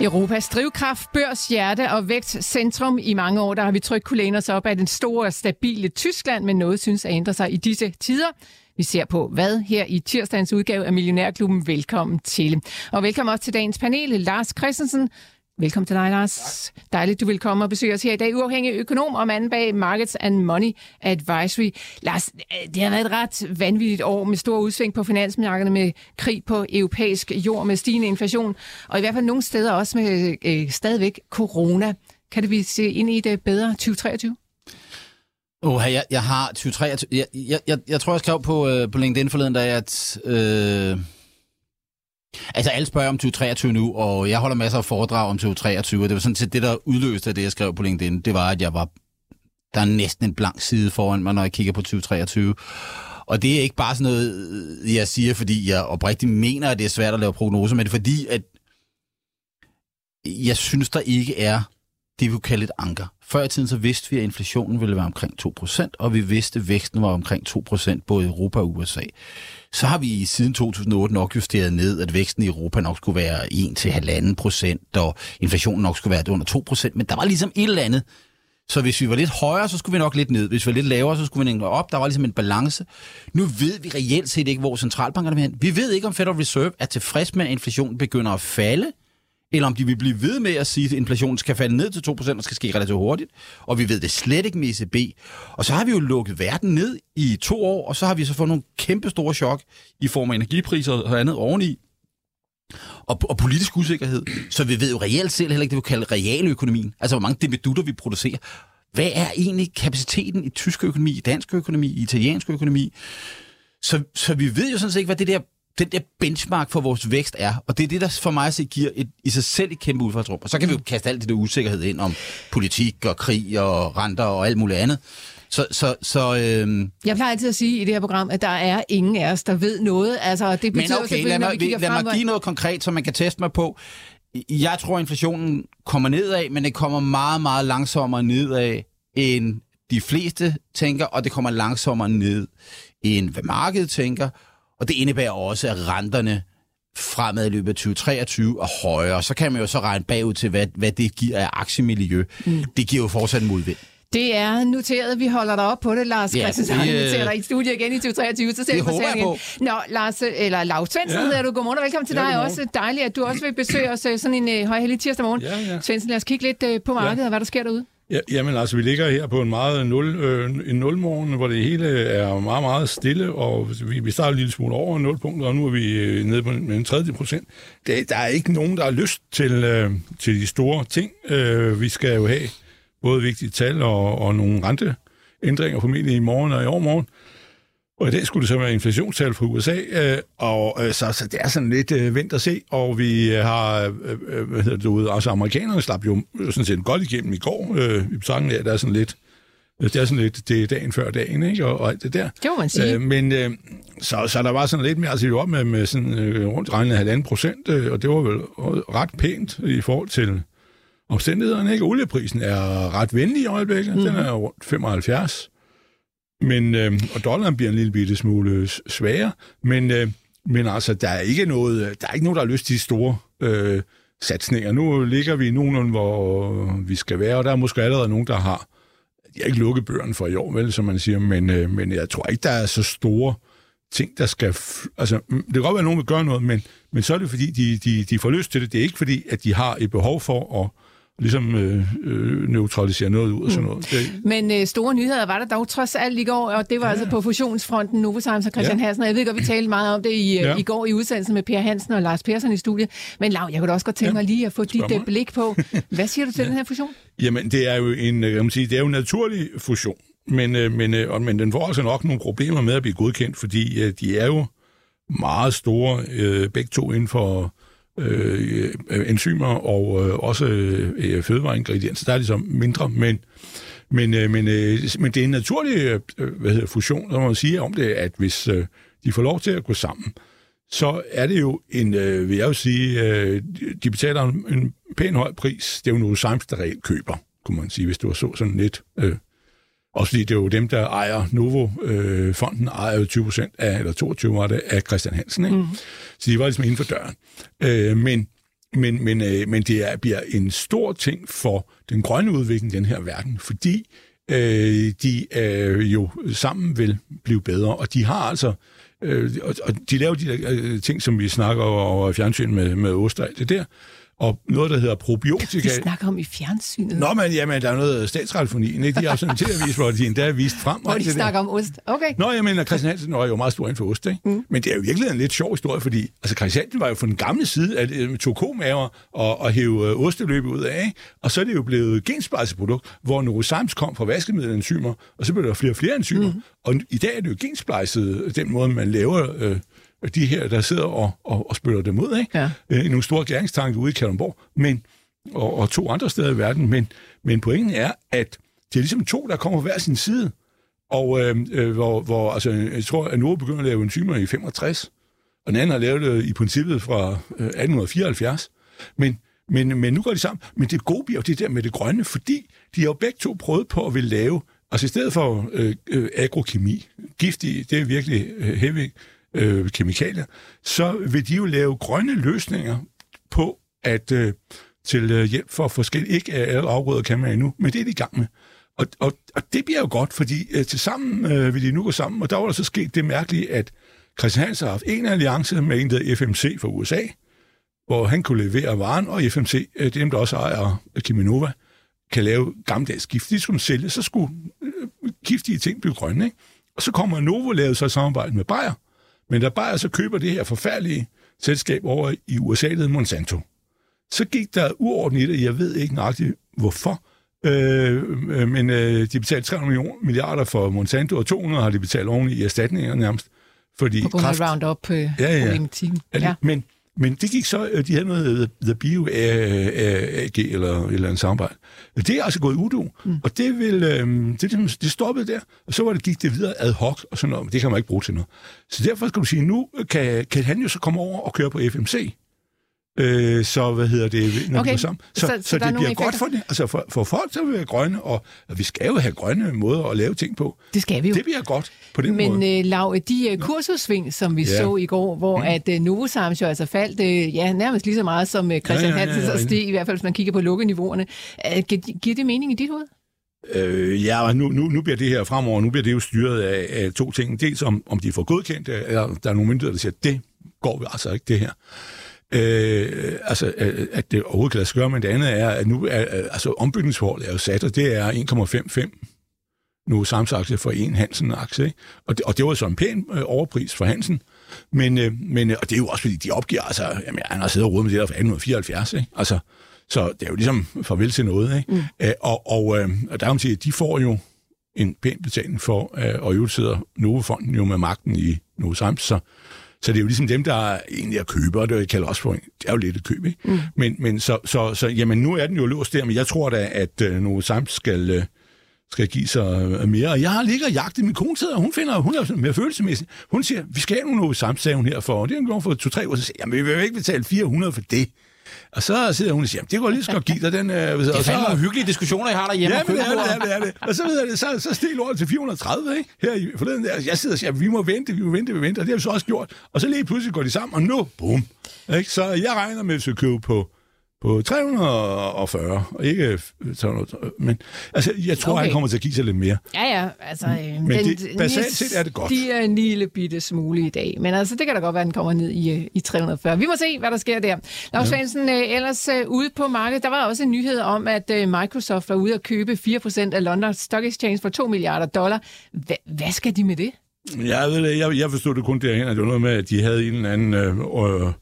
Europas drivkraft, børs, hjerte og vægt centrum. I mange år der har vi trygt kunne læne os op af den store og stabile Tyskland, men noget synes at ændre sig i disse tider. Vi ser på hvad her i tirsdagens udgave af Millionærklubben. Velkommen til. Og velkommen også til dagens panel. Lars Christensen, Velkommen til dig, Lars. Tak. Dejligt, du vil komme og besøge os her i dag. Uafhængig økonom og manden bag Markets and Money Advisory. Lars, det har været et ret vanvittigt år med stor udsving på finansmarkederne med krig på europæisk jord med stigende inflation, og i hvert fald nogle steder også med øh, stadigvæk corona. Kan det vi se ind i det bedre 2023? Oh, jeg, jeg har 2023... Jeg, jeg, jeg, jeg tror, jeg skrev på, øh, på LinkedIn forleden dag, at... Øh Altså, alle spørger om 2023 nu, og jeg holder masser af foredrag om 2023, og det var sådan set det, der udløste det, jeg skrev på LinkedIn, det var, at jeg var... Der er næsten en blank side foran mig, når jeg kigger på 2023. Og det er ikke bare sådan noget, øh, jeg siger, fordi jeg oprigtigt mener, at det er svært at lave prognoser, men det er fordi, at jeg synes, der ikke er det, vi kalde et anker. Før i tiden så vidste vi, at inflationen ville være omkring 2%, og vi vidste, at væksten var omkring 2%, både i Europa og USA. Så har vi siden 2008 nok justeret ned, at væksten i Europa nok skulle være 1-1,5%, og inflationen nok skulle være under 2%, men der var ligesom et eller andet. Så hvis vi var lidt højere, så skulle vi nok lidt ned. Hvis vi var lidt lavere, så skulle vi nok op. Der var ligesom en balance. Nu ved vi reelt set ikke, hvor centralbankerne vil hen. Vi ved ikke, om Federal Reserve er tilfreds med, at inflationen begynder at falde, eller om de vil blive ved med at sige, at inflationen skal falde ned til 2% og skal ske relativt hurtigt. Og vi ved det slet ikke med ECB. Og så har vi jo lukket verden ned i to år, og så har vi så fået nogle kæmpe store chok i form af energipriser og andet oveni. Og, og politisk usikkerhed. Så vi ved jo reelt selv heller ikke det, vi kalder realøkonomien. Altså, hvor mange demedutter vi producerer. Hvad er egentlig kapaciteten i tysk økonomi, i dansk økonomi, i italiensk økonomi? Så, så vi ved jo sådan set ikke, hvad det der den der benchmark for vores vækst er. Og det er det, der for mig at giver et, i sig selv et kæmpe udfordring. Og så kan vi jo kaste alt det der usikkerhed ind om politik og krig og renter og alt muligt andet. Så, så, så, øhm... Jeg plejer altid at sige i det her program, at der er ingen af os, der ved noget. Altså, det betyder Men okay, lad mig, lad frem, mig give noget konkret, som man kan teste mig på. Jeg tror, at inflationen kommer nedad, men det kommer meget, meget langsommere nedad, end de fleste tænker, og det kommer langsommere ned, end hvad markedet tænker. Og det indebærer også, at renterne fremad i løbet af 2023 er højere. Så kan man jo så regne bagud til, hvad, hvad det giver af aktiemiljø. Mm. Det giver jo fortsat en modvind. Det er noteret. Vi holder dig op på det, Lars ja, Christensen. Vi øh... dig i studiet igen i 2023, så ser vi på. Nå, Lars, eller Lars Svendsen ja. hedder du. Godmorgen og velkommen til ja, dig også. Dejligt, at du også vil besøge os øh, sådan en uh, højheldig tirsdag morgen. Ja, ja. Svendsen, lad os kigge lidt uh, på markedet ja. og hvad der sker derude. Ja, jamen altså, vi ligger her på en meget nul, øh, en nulmorgen, hvor det hele er meget, meget stille, og vi, vi starter en lille smule over nulpunktet, og nu er vi øh, nede på en, en tredje procent. Det, der er ikke nogen, der har lyst til, øh, til de store ting. Øh, vi skal jo have både vigtige tal og, og nogle renteændringer formentlig i morgen og i overmorgen. Og i dag skulle det så være inflationstal fra USA, øh, og øh, så, så det er sådan lidt øh, vent og se, og vi har, øh, øh hvad hedder det ude, altså amerikanerne slap jo sådan set godt igennem i går, øh, i betragtning af, at der er sådan lidt, det er sådan lidt, det er dagen før dagen, ikke? Og, og alt det der. Det må man sige. Øh, men øh, så, så der var sådan lidt mere, altså vi var op med, med sådan øh, rundt regnet halvanden procent, øh, og det var vel ret pænt i forhold til omstændighederne, ikke? Olieprisen er ret venlig i øjeblikket, mm. den er rundt 75 men, øh, og dollaren bliver en lille bitte smule svagere, men, øh, men altså, der er ikke noget, øh, der er ikke nogen, der har lyst til de store øh, satsninger. Nu ligger vi i nogenlunde, hvor vi skal være, og der er måske allerede nogen, der har, jeg har ikke lukket bøgerne for i år, vel, som man siger, men, øh, men jeg tror ikke, der er så store ting, der skal... Altså, det kan godt være, at nogen vil gøre noget, men, men så er det fordi, de, de, de får lyst til det. Det er ikke fordi, at de har et behov for at ligesom øh, øh, neutralisere noget ud og sådan noget. Mm. Men øh, store nyheder var der dog trods alt i går, og det var ja. altså på fusionsfronten Novozymes og Christian ja. Hansen, og jeg ved godt, vi talte meget om det i, øh, ja. i går i udsendelsen med Per Hansen og Lars Persson i studiet. Men Lav, jeg kunne da også godt tænke ja. mig lige at få dit uh, blik på. Hvad siger du til ja. den her fusion? Jamen, det er jo en, øh, kan man sige, det er jo en naturlig fusion, men, men, men den får altså nok nogle problemer med at blive godkendt, fordi de er jo meget store, øh, begge to inden for øh, enzymer og øh, også øh, fødevareingredienser. Der er ligesom mindre, men, Men, øh, men, øh, men det er en naturlig øh, hvad hedder, fusion, når man siger om det, at hvis øh, de får lov til at gå sammen, så er det jo en, øh, vil jeg jo sige, øh, de betaler en, en pæn høj pris. Det er jo noget Sims, der reelt køber, kunne man sige, hvis du så sådan lidt. Øh. Også fordi det er jo dem, der ejer Novo. Øh, ejer jo 20 procent af, eller 22 var det, af Christian Hansen. Ikke? Mm. Så de var ligesom inden for døren. Øh, men men, men, øh, men det er, bliver en stor ting for den grønne udvikling i den her verden, fordi øh, de øh, jo sammen vil blive bedre, og de har altså øh, og, og de laver de der øh, ting, som vi snakker over fjernsyn med, med ost og alt det der, og noget, der hedder probiotika. Vi snakker om i fjernsynet. Nå, men jamen, der er noget statsradiofonien, ikke? De har sådan en tv hvor de endda er vist frem. Hvor de snakker der. om ost. Okay. Nå, jeg mener, Christian Hansen er jo meget stor inden for ost, ikke? Mm. Men det er jo virkelig en lidt sjov historie, fordi altså, Christian Hansen var jo fra den gamle side af øh, tog komaver og, og hæve øh, osteløbet ud af, ikke? og så er det jo blevet gensplejseprodukt, hvor Novozymes kom fra vaskemiddelenzymer, og så blev der flere og flere enzymer. Mm. Og i dag er det jo gensplejset, den måde, man laver øh, de her, der sidder og, og, og spytter dem ud, ikke? Ja. Øh, i nogle store gæringstanke ude i Kalundborg, men, og, og to andre steder i verden. Men, men pointen er, at det er ligesom to, der kommer hver sin side. Og øh, øh, hvor, hvor altså, jeg tror, at Novo begynder at lave enzymer i 65, og den anden har lavet det i princippet fra øh, 1874. Men, men, men nu går de sammen. Men det gode bliver jo det der med det grønne, fordi de har jo begge to prøvet på at ville lave, altså i stedet for øh, øh, agrokemi, giftige, det er virkelig øh, heavy øh, kemikalier, så vil de jo lave grønne løsninger på at øh, til øh, hjælp for forskellige, ikke øh, alle afgrøder kan man endnu, men det er de i gang med. Og, og, og det bliver jo godt, fordi øh, til sammen øh, vil de nu gå sammen, og der var der så sket det mærkelige, at Christian Hansen har haft en alliance med en, der hedder FMC fra USA, hvor han kunne levere varen, og FMC, øh, det er dem, der også ejer Kiminova, kan lave gammeldags gift. De skulle sælge, så skulle øh, giftige ting blive grønne. Ikke? Og så kommer Novo lavet så et samarbejde med Bayer, men da Bayer så køber det her forfærdelige selskab over i USA, det Monsanto, så gik der uorden i det. Jeg ved ikke nøjagtigt, hvorfor. Øh, øh, men øh, de betalte 300 millioner, milliarder for Monsanto, og 200 har de betalt oven i erstatninger nærmest. Fordi På grund af kræft- Roundup øh, Ja, ja. problematikken. Ja. Men, men det gik så, øh, de havde noget The Bio AG eller, eller en samarbejde. Det er altså gået udu, mm. og det, vil, øh, det, det, det stoppede der, og så var det, gik det videre ad hoc og sådan noget, men det kan man ikke bruge til noget. Så derfor skal du sige, nu kan, kan han jo så komme over og køre på FMC. Øh, så hvad hedder det, når Okay, okay. sammen. Så, så- så, så det bliver godt for det. Altså for, for folk, så vil være grønne, og, og vi skal jo have grønne måder at lave ting på. Det skal vi jo. Det bliver godt på den måde. Men øh, Lav, de øh, kursudsving, som vi Ja. så i går, hvor mm. at øh, Novozymes jo altså faldt øh, ja, nærmest lige så meget som øh, Christian Ja, ja, ja, Hansen, ja, og ja. steg i hvert fald, hvis man kigger på lukkeniveauerne. Øh, gi- giver det mening i dit hoved? Øh, ja, og nu, nu, nu bliver det her fremover, nu bliver det jo styret af, af to ting. Dels om, om de får godkendt, eller der er nogle myndigheder, der siger, det går vi altså ikke, det her. Øh, altså, øh, at det overhovedet kan lade sig gøre, men det andet er, at nu er, øh, altså, ombygningsforholdet er jo sat, og det er 1,55 nu samsaktie for en Hansen-aktie. Og, det, og det var så en pæn øh, overpris for Hansen. Men, øh, men, øh, og det er jo også, fordi de opgiver, altså, jamen, han har siddet og rodet med det der fra 1874, ikke? Altså, så det er jo ligesom farvel til noget, ikke? Mm. Æ, og, og, øh, og der kan man sige, at de får jo en pæn betaling for, øh, og i øvrigt sidder Novofonden jo med magten i Novozymes, så, så det er jo ligesom dem, der egentlig er køber, og det kalder også for det er jo lidt et køb, ikke? Mm. Men, men så, så, så, jamen nu er den jo låst der, men jeg tror da, at øh, Novozymes skal, øh, skal give sig øh, mere. Og jeg har ligget og jagtet, min kone sidder, og hun finder, hun er mere følelsesmæssig. Hun siger, vi skal have nogle Novozymes, hun her for, og det er hun gjort for to-tre år, så siger jeg, jamen vi vil ikke betale 400 for det. Og så sidder hun og siger, det går lige så godt give dig den. Øh, Det er fandme nogle hyggelige diskussioner, I har derhjemme. Ja, men det er det, er det, er det. Og så, ved jeg så, så steg lortet til 430, ikke? Her i forleden der. Jeg sidder og siger, vi må vente, vi må vente, vi må vente. Og det har vi så også gjort. Og så lige pludselig går de sammen, og nu, bum. Ikke? Så jeg regner med, at vi skal købe på, på 340, og ikke 300. Men altså, jeg tror, Okay. han kommer til at give sig lidt mere. Ja, ja. Altså, øh, Men det- basalt set er det godt. De er en lille bitte smule i dag. Men altså, det kan da godt være, at den kommer ned i, øh, i 340. Vi må se, hvad der sker der. Lars ja. Svendsen, øh, ellers ude på markedet, der var også en nyhed om, at Microsoft var ude at købe 4% af London Stock Exchange for 2 milliarder dollar. Hva, hvad skal de med det? Jeg, ved, det, jeg, jeg forstod det kun derhen, at det var noget med, at de havde en eller anden øh, øh,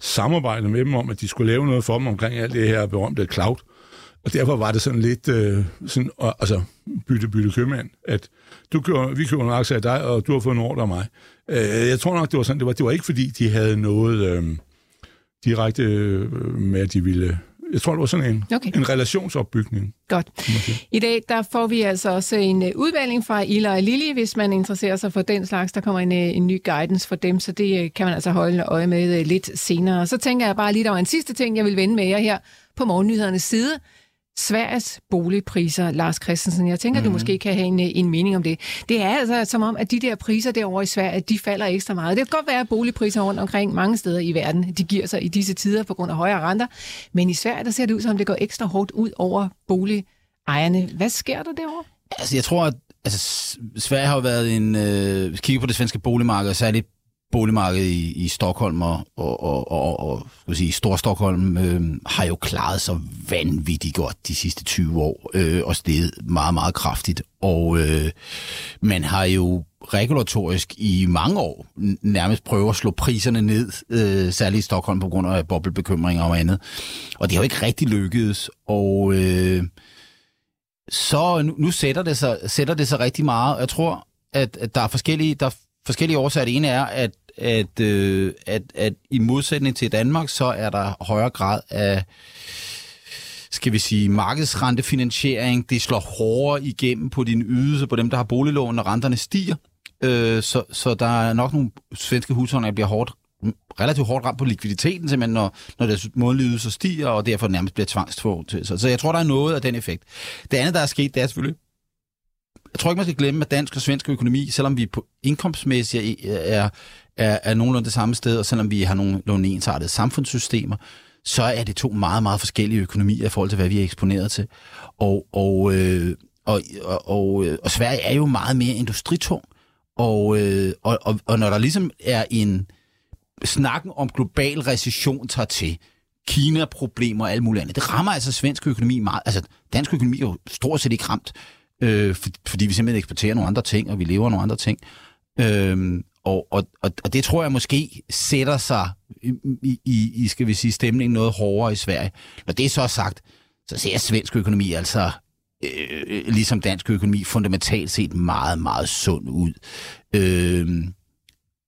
samarbejde med dem om, at de skulle lave noget for dem omkring alt det her berømte cloud. Og derfor var det sådan lidt øh, sådan, og, altså, bytte-bytte købmand, at du køber, vi køber en aktie af dig, og du har fået en ordre af mig. Øh, jeg tror nok, det var sådan, det var, det var ikke fordi, de havde noget øh, direkte øh, med, at de ville jeg tror, det var sådan en, Okay. en relationsopbygning. Godt. I dag der får vi altså også en øh, udvalgning fra Ila og Lili, hvis man interesserer sig for den slags. Der kommer en, øh, en ny guidance for dem, så det øh, kan man altså holde øje med lidt senere. Så tænker jeg bare lige, der var en sidste ting, jeg vil vende med jer her på morgennyhedernes side. Sveriges boligpriser, Lars Christensen. Jeg tænker, mm. du måske kan have en, en mening om det. Det er altså som om, at de der priser derovre i Sverige, de falder ekstra meget. Det kan godt være, at boligpriser rundt omkring mange steder i verden, de giver sig i disse tider på grund af højere renter. Men i Sverige, der ser det ud som, det går ekstra hårdt ud over boligejerne. Hvad sker der derovre? Altså, jeg tror, at altså, Sverige har jo været en... Øh, kigger på det svenske boligmarked, og særligt boligmarkedet i, i Stockholm og, og, og, og, og skal sige, Storstockholm øh, har jo klaret sig vanvittigt godt de sidste 20 år, øh, og steget meget, meget kraftigt. Og øh, man har jo regulatorisk i mange år nærmest prøvet at slå priserne ned, øh, særligt i Stockholm på grund af boblebekymringer og andet. Og det har jo ikke rigtig lykkedes, og... Øh, så nu, nu sætter, det sig, sætter det sig rigtig meget. Jeg tror, at, at der er forskellige, der er forskellige årsager. Det ene er, at, at, øh, at, at i modsætning til Danmark, så er der højere grad af skal vi sige, markedsrentefinansiering. Det slår hårdere igennem på din ydelse, på dem, der har boliglån, når renterne stiger. Øh, så, så der er nok nogle svenske husholdninger, der bliver hårdt, relativt hårdt ramt på likviditeten, simpelthen, når, når deres månedlige ydelser stiger, og derfor nærmest bliver tvangstvunget til. Så, så jeg tror, der er noget af den effekt. Det andet, der er sket, det er selvfølgelig, jeg tror ikke, man skal glemme, at dansk og svensk økonomi, selvom vi på indkomstmæssigt er, er, er nogenlunde det samme sted, og selvom vi har nogle, nogle ensartede samfundssystemer, så er det to meget, meget forskellige økonomier i forhold til, hvad vi er eksponeret til. Og, og, øh, og, og, og, øh, og Sverige er jo meget mere industritung. Og, øh, og, og, og når der ligesom er en snakken om global recession tager til, Kina-problemer og alt muligt andet, det rammer altså svensk økonomi meget. Altså, dansk økonomi er jo stort set ikke ramt, øh, for, fordi vi simpelthen eksporterer nogle andre ting, og vi lever nogle andre ting. Øh, og, og, og, og det tror jeg måske sætter sig i, i, i skal vi sige, stemningen noget hårdere i Sverige. Når det er så sagt, så ser svensk økonomi altså øh, ligesom dansk økonomi fundamentalt set meget, meget sund ud. Øh,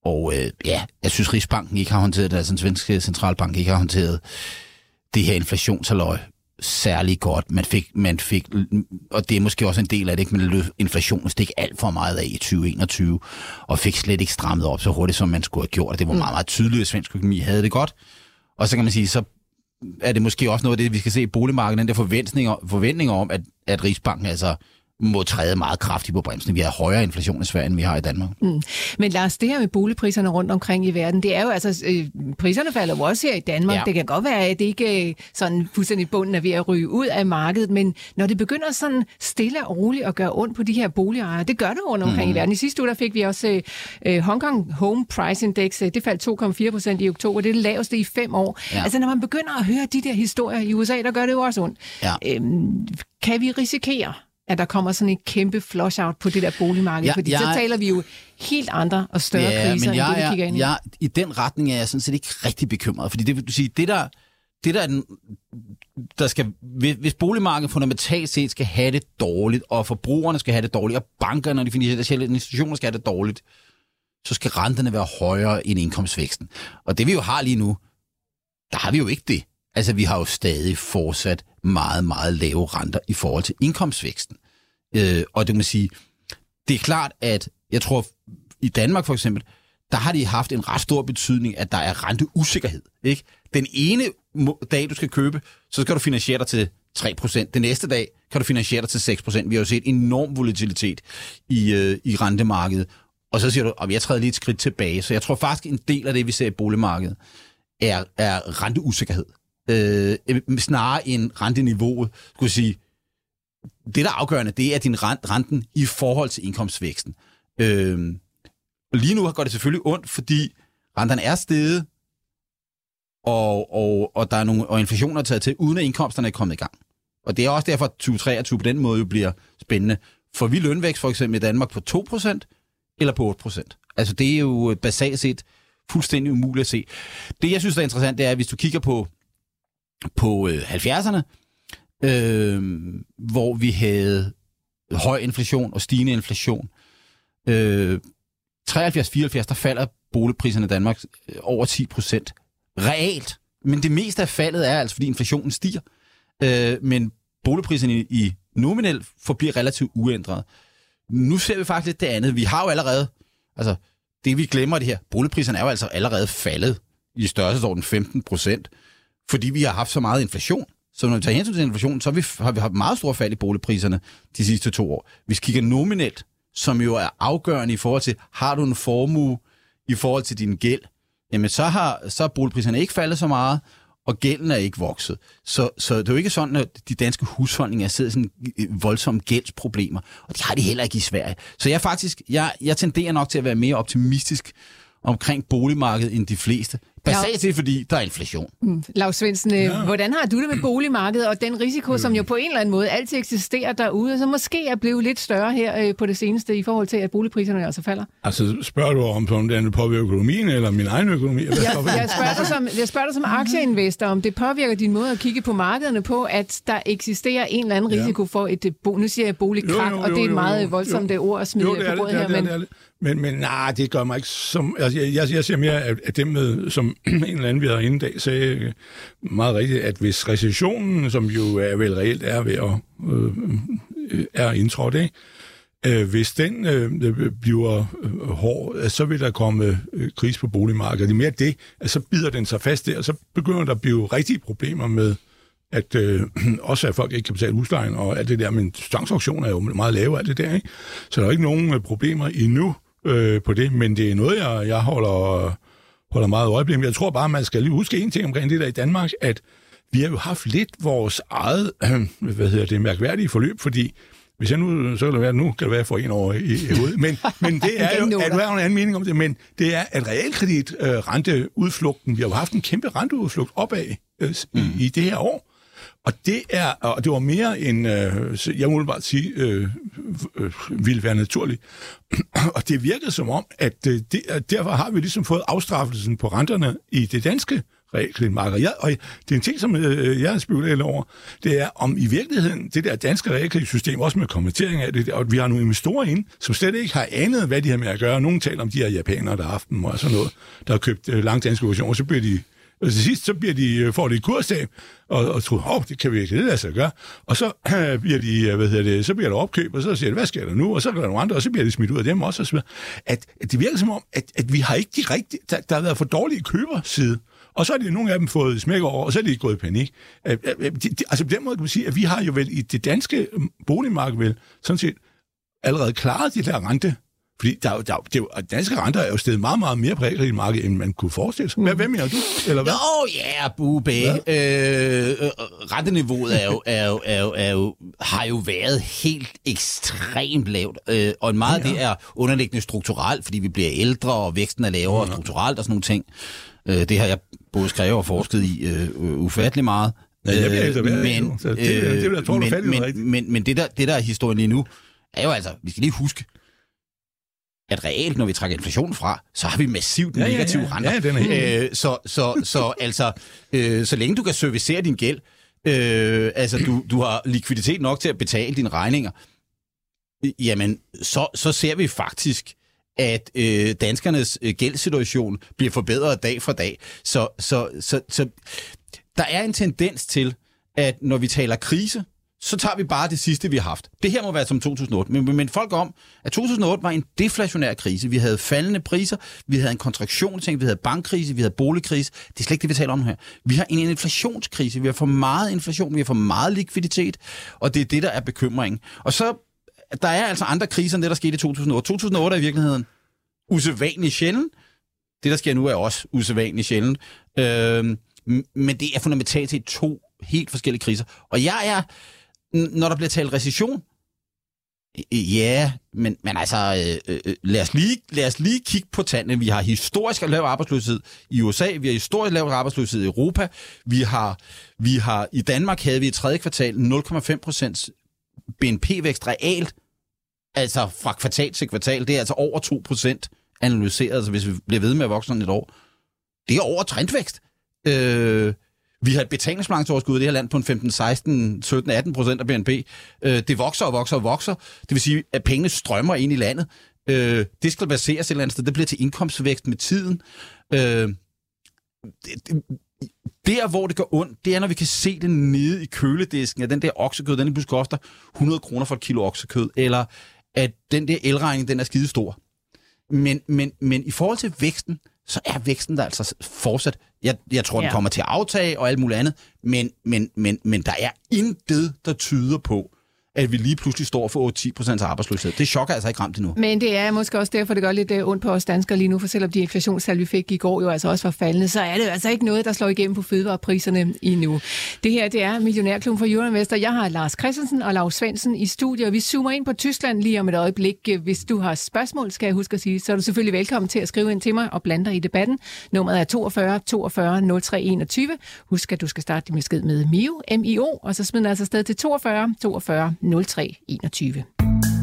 og øh, ja, jeg synes, Rigsbanken ikke har håndteret det, altså den svenske centralbank ikke har håndteret det her inflationsaløj særlig godt. Man fik, man fik, og det er måske også en del af det, ikke? man lød inflationen stik alt for meget af i 2021, og fik slet ikke strammet op så hurtigt, som man skulle have gjort. Det var meget, meget tydeligt, at svensk økonomi havde det godt. Og så kan man sige, så er det måske også noget af det, vi skal se i boligmarkedet, den der forventninger, forventninger om, at, at Rigsbanken altså må træde meget kraftigt på bremsen. Vi har højere inflation i Sverige, end vi har i Danmark. Mm. Men Lars, det her med boligpriserne rundt omkring i verden, det er jo altså, øh, priserne falder jo også her i Danmark. Ja. Det kan godt være, at det ikke øh, sådan fuldstændig bunden er ved at ryge ud af markedet, men når det begynder sådan stille og roligt at gøre ondt på de her boligejere, det gør det rundt omkring mm. i verden. I sidste uge, der fik vi også øh, Hong Kong Home Price Index, øh, det faldt 2,4 procent i oktober, det er det laveste i fem år. Ja. Altså, når man begynder at høre de der historier i USA, der gør det jo også ondt. Ja. Øhm, kan vi risikere, at der kommer sådan en kæmpe flush-out på det der boligmarked? Ja, Fordi så jeg- taler vi jo helt andre og større ja, kriser, men jeg, end det, vi er- kigger ind i. jeg, I den retning er jeg sådan set ikke rigtig bekymret, fordi det vil du sige, det der, det der, er den, der skal, hvis, hvis boligmarkedet fundamentalt set skal have det dårligt, og forbrugerne skal have det dårligt, og bankerne og de finansielle institutioner skal have det dårligt, så skal renterne være højere end indkomstvæksten. Og det vi jo har lige nu, der har vi jo ikke det. Altså, vi har jo stadig fortsat meget, meget lave renter i forhold til indkomstvæksten. Øh, og det kan man sige, det er klart, at jeg tror, i Danmark for eksempel, der har de haft en ret stor betydning, at der er renteusikkerhed. Ikke? Den ene dag, du skal købe, så skal du finansiere dig til 3%. Den næste dag kan du finansiere dig til 6%. Vi har jo set enorm volatilitet i, øh, i rentemarkedet. Og så siger du, at jeg træder lige et skridt tilbage. Så jeg tror faktisk, en del af det, vi ser i boligmarkedet, er, er renteusikkerhed. Øh, øh, snarere end renteniveauet. Skulle sige, det, der er afgørende, det er din rent, renten i forhold til indkomstvæksten. Øh, lige nu går det selvfølgelig ondt, fordi renterne er steget, og, og, og der er nogle og inflationen er taget til, uden at indkomsterne er kommet i gang. Og det er også derfor, at 2023 på den måde jo bliver spændende. For vi lønvækst for eksempel i Danmark på 2% eller på 8%. Altså det er jo basalt set fuldstændig umuligt at se. Det, jeg synes, er interessant, det er, at hvis du kigger på, på øh, 70'erne, øh, hvor vi havde høj inflation og stigende inflation. Øh, 73-74, der falder boligpriserne i Danmark øh, over 10 procent. Realt. Men det meste af faldet er altså, fordi inflationen stiger. Øh, men boligpriserne i, i nominelt forbliver relativt uændret. Nu ser vi faktisk lidt det andet. Vi har jo allerede, altså det vi glemmer det her, boligpriserne er jo altså allerede faldet i størrelsesorden 15 procent, fordi vi har haft så meget inflation. Så når vi tager hensyn til inflationen, så har vi, har vi haft meget store fald i boligpriserne de sidste to år. Hvis vi kigger nominelt, som jo er afgørende i forhold til, har du en formue i forhold til din gæld, jamen så har så er boligpriserne ikke faldet så meget, og gælden er ikke vokset. Så, så det er jo ikke sådan, at de danske husholdninger sidder sådan voldsomme gældsproblemer, og det har de heller ikke i Sverige. Så jeg faktisk, jeg, jeg tenderer nok til at være mere optimistisk omkring boligmarkedet end de fleste. Basalt set, fordi der er inflation. Mm. Lars Svendsen, øh, ja. hvordan har du det med boligmarkedet og den risiko, som jo på en eller anden måde altid eksisterer derude, som måske er blevet lidt større her øh, på det seneste i forhold til, at boligpriserne altså falder? Altså, spørger du om, om det påvirker økonomien eller min egen økonomi? Jeg, jeg, spørger dig som, jeg spørger dig som aktieinvestor, om det påvirker din måde at kigge på markederne på, at der eksisterer en eller anden risiko for et, nu siger jeg boligkrak, og det er et meget voldsomt ord at smide jo, på bordet her, men... Men, men nej, det gør mig ikke som... Altså, jeg, jeg, jeg ser mere, at, at dem, med, som en eller anden, vi havde inden dag, sagde meget rigtigt, at hvis recessionen, som jo er vel reelt er ved at øh, er indtrådt, ikke? Øh, hvis den øh, bliver øh, hård, øh, så vil der komme øh, kris på boligmarkedet. Det er mere det, at så bider den sig fast der, og så begynder der at blive rigtige problemer med, at øh, også at folk ikke kan betale huslejen og alt det der, men tvangsauktioner er jo meget lave alt det der, ikke? Så der er ikke nogen øh, problemer endnu øh, på det, men det er noget, jeg, jeg holder, holder meget øje med. Jeg tror bare, man skal lige huske en ting omkring det der i Danmark, at vi har jo haft lidt vores eget, øh, hvad hedder det, mærkværdige forløb, fordi hvis jeg nu, så kan det være, nu kan det være, for en år i, i hovedet, men, men det er jo, at du har en anden mening om det, men det er, at realkredit øh, renteudflugten, vi har jo haft en kæmpe renteudflugt opad øh, mm. i, i det her år, og det er, og det var mere end, øh, jeg må bare sige, øh, øh, øh, ville være naturligt. og det virkede som om, at øh, det, derfor har vi ligesom fået afstraffelsen på renterne i det danske realkreditmarked. Jeg, og det er en ting, som øh, jeg har spekuleret over, det er om i virkeligheden det der danske realkreditsystem, også med konvertering af det, og vi har nogle investorer ind, som slet ikke har anet, hvad de har med at gøre. Nogle taler om de her japanere, der har haft dem og sådan noget, der har købt øh, langt danske obligationer, så bliver de og til sidst, så bliver de, øh, får de kurstab, og, og tror, åh, det kan vi ikke, lade sig altså, gøre. Og så øh, bliver de, øh, hvad hedder det, så bliver der opkøb, og så siger de, hvad sker der nu? Og så går der nogle andre, og så bliver de smidt ud af dem også. Og så at, at det virker som om, at, at vi har ikke de rigtige, der, der har været for dårlige køberside. Og så er det nogle af dem fået smæk over, og så er de gået i panik. Altså på den måde kan man sige, at vi har jo vel i det danske boligmarked vel sådan set allerede klaret de der rente fordi der, der, det, danske renter er jo stedet meget, meget mere på marked, end man kunne forestille sig. Hvad, hvad mener du? Eller hvad? Nå ja, yeah, Bube. Øh, øh, renteniveauet er jo, er jo, er jo, er jo, har jo været helt ekstremt lavt. Øh, og en meget ja. det er underliggende strukturelt, fordi vi bliver ældre, og væksten er lavere ja. strukturelt og sådan nogle ting. Øh, det har jeg både skrevet og forsket i øh, ufattelig meget. Ja, jeg bliver ældre, men, det, det, det, det, tror, men, men, men, men det, der, det der er historien lige nu, er jo altså, vi skal lige huske, at reelt, når vi trækker inflation fra, så har vi massivt ja, negative ja, ja. renter. Ja, den er helt... øh, så, så, så altså, øh, så længe du kan servicere din gæld, øh, altså du, du har likviditet nok til at betale dine regninger, jamen så, så ser vi faktisk, at øh, danskernes øh, gældssituation bliver forbedret dag for dag. Så, så, så, så der er en tendens til, at når vi taler krise, så tager vi bare det sidste, vi har haft. Det her må være som 2008. Men, men folk om, at 2008 var en deflationær krise. Vi havde faldende priser, vi havde en kontraktion, vi havde bankkrise, vi havde boligkrise. Det er slet ikke det, vi taler om her. Vi har en inflationskrise. Vi har for meget inflation, vi har for meget likviditet, og det er det, der er bekymringen. Og så, der er altså andre kriser end det, der skete i 2008. 2008 er i virkeligheden usædvanligt sjældent. Det, der sker nu, er også usædvanligt sjældent. Øh, men det er fundamentalt set to helt forskellige kriser. Og jeg er når der bliver talt recession, Ja, men, men altså, øh, øh, øh, lad, os lige, lad os lige kigge på tallene. Vi har historisk lav arbejdsløshed i USA, vi har historisk lav arbejdsløshed i Europa, vi har, vi har i Danmark havde vi i tredje kvartal 0,5 procents BNP-vækst realt, altså fra kvartal til kvartal. Det er altså over 2 procent analyseret, altså hvis vi bliver ved med at vokse et år. Det er over trendvækst. Øh, vi har et betalingsbalanceoverskud i det her land på en 15, 16, 17, 18 procent af BNP. Øh, det vokser og vokser og vokser. Det vil sige, at pengene strømmer ind i landet. Øh, det skal baseres et eller andet sted. Det bliver til indkomstvækst med tiden. Øh, det, det, Der, hvor det går ondt, det er, når vi kan se det nede i køledisken, at den der oksekød, den pludselig koster 100 kroner for et kilo oksekød, eller at den der elregning, den er skide stor. Men, men, men i forhold til væksten, så er væksten der altså fortsat. Jeg, jeg tror, den Ja. kommer til at aftage og alt muligt andet, men, men, men, men der er intet, der tyder på, at vi lige pludselig står for 8-10% arbejdsløshed. Det chokker altså ikke ramt endnu. Men det er måske også derfor, det gør lidt øh, ondt på os danskere lige nu, for selvom de inflationstal, vi fik i går, jo altså også var faldende, så er det jo altså ikke noget, der slår igennem på fødevarepriserne endnu. Det her, det er Millionærklubben for Euroinvestor. Jeg har Lars Christensen og Lars Svendsen i studiet, og vi zoomer ind på Tyskland lige om et øjeblik. Hvis du har spørgsmål, skal jeg huske at sige, så er du selvfølgelig velkommen til at skrive ind til mig og blande dig i debatten. Nummeret er 42 42 03 21. Husk, at du skal starte din besked med MIO, M-I-O, og så smider altså sted til 42 42 0321.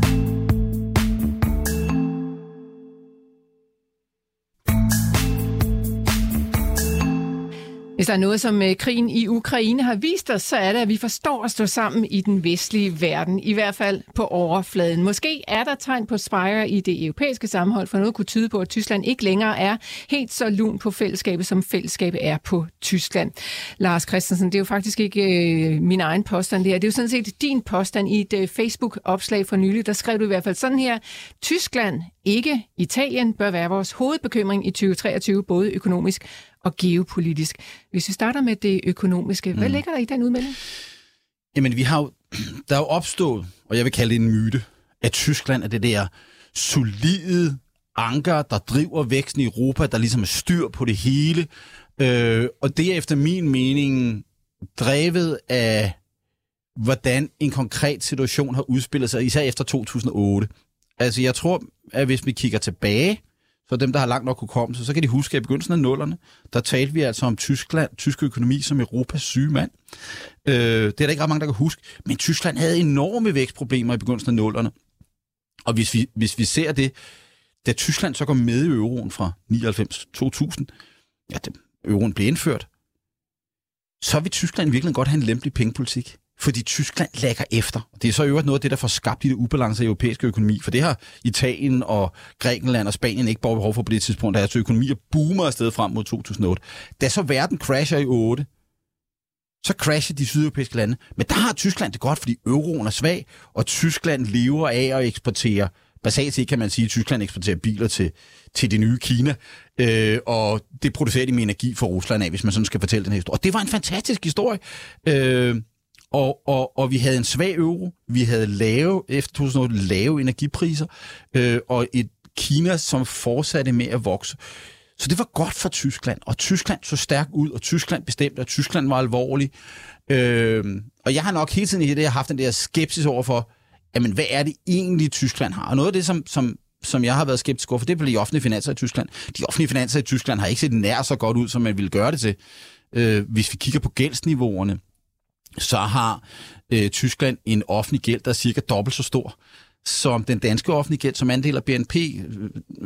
Hvis der er noget, som øh, krigen i Ukraine har vist os, så er det, at vi forstår at stå sammen i den vestlige verden, i hvert fald på overfladen. Måske er der tegn på spire i det europæiske sammenhold, for noget kunne tyde på, at Tyskland ikke længere er helt så lun på fællesskabet, som fællesskabet er på Tyskland. Lars Christensen, det er jo faktisk ikke øh, min egen påstand det her. Det er jo sådan set din påstand i et øh, Facebook-opslag for nylig. Der skrev du i hvert fald sådan her. Tyskland, ikke Italien, bør være vores hovedbekymring i 2023, både økonomisk og geopolitisk. Hvis vi starter med det økonomiske, hvad ligger der i den udmelding? Jamen, vi har jo, der er jo opstået, og jeg vil kalde det en myte, at Tyskland er det der solide anker, der driver væksten i Europa, der ligesom er styr på det hele. Øh, og det er efter min mening drevet af, hvordan en konkret situation har udspillet sig, især efter 2008. Altså, jeg tror, at hvis vi kigger tilbage, så dem, der har langt nok hukommelse, så kan de huske, at i begyndelsen af nullerne, der talte vi altså om Tyskland, tysk økonomi som Europas syge mand. Øh, det er der ikke ret mange, der kan huske. Men Tyskland havde enorme vækstproblemer i begyndelsen af nullerne. Og hvis vi, hvis vi ser det, da Tyskland så går med i euroen fra 99-2000, ja, det, euroen blev indført, så vil Tyskland virkelig godt have en lempelig pengepolitik. Fordi Tyskland lægger efter. Det er så i øvrigt noget af det, der får skabt de der ubalancer i europæisk økonomi. For det har Italien og Grækenland og Spanien ikke bare behov for på det tidspunkt. Deres altså økonomier boomer afsted frem mod 2008. Da så verden crasher i 8, så crasher de sydeuropæiske lande. Men der har Tyskland det godt, fordi euroen er svag, og Tyskland lever af at eksportere. Basalt set kan man sige, at Tyskland eksporterer biler til, til det nye Kina, øh, og det producerer de med energi for Rusland af, hvis man sådan skal fortælle den her historie. Og det var en fantastisk historie. Øh, og, og, og vi havde en svag euro, vi havde lave, efter 2008, lave energipriser, øh, og et Kina, som fortsatte med at vokse. Så det var godt for Tyskland, og Tyskland så stærkt ud, og Tyskland bestemte, at Tyskland var alvorlig. Øh, og jeg har nok hele tiden i det, jeg har haft den der skepsis over for, jamen hvad er det egentlig, Tyskland har? Og noget af det, som, som, som jeg har været skeptisk over for, det er de offentlige finanser i Tyskland. De offentlige finanser i Tyskland har ikke set nær så godt ud, som man ville gøre det til. Øh, hvis vi kigger på gældsniveauerne, så har øh, Tyskland en offentlig gæld, der er cirka dobbelt så stor som den danske offentlige gæld, som andel af BNP,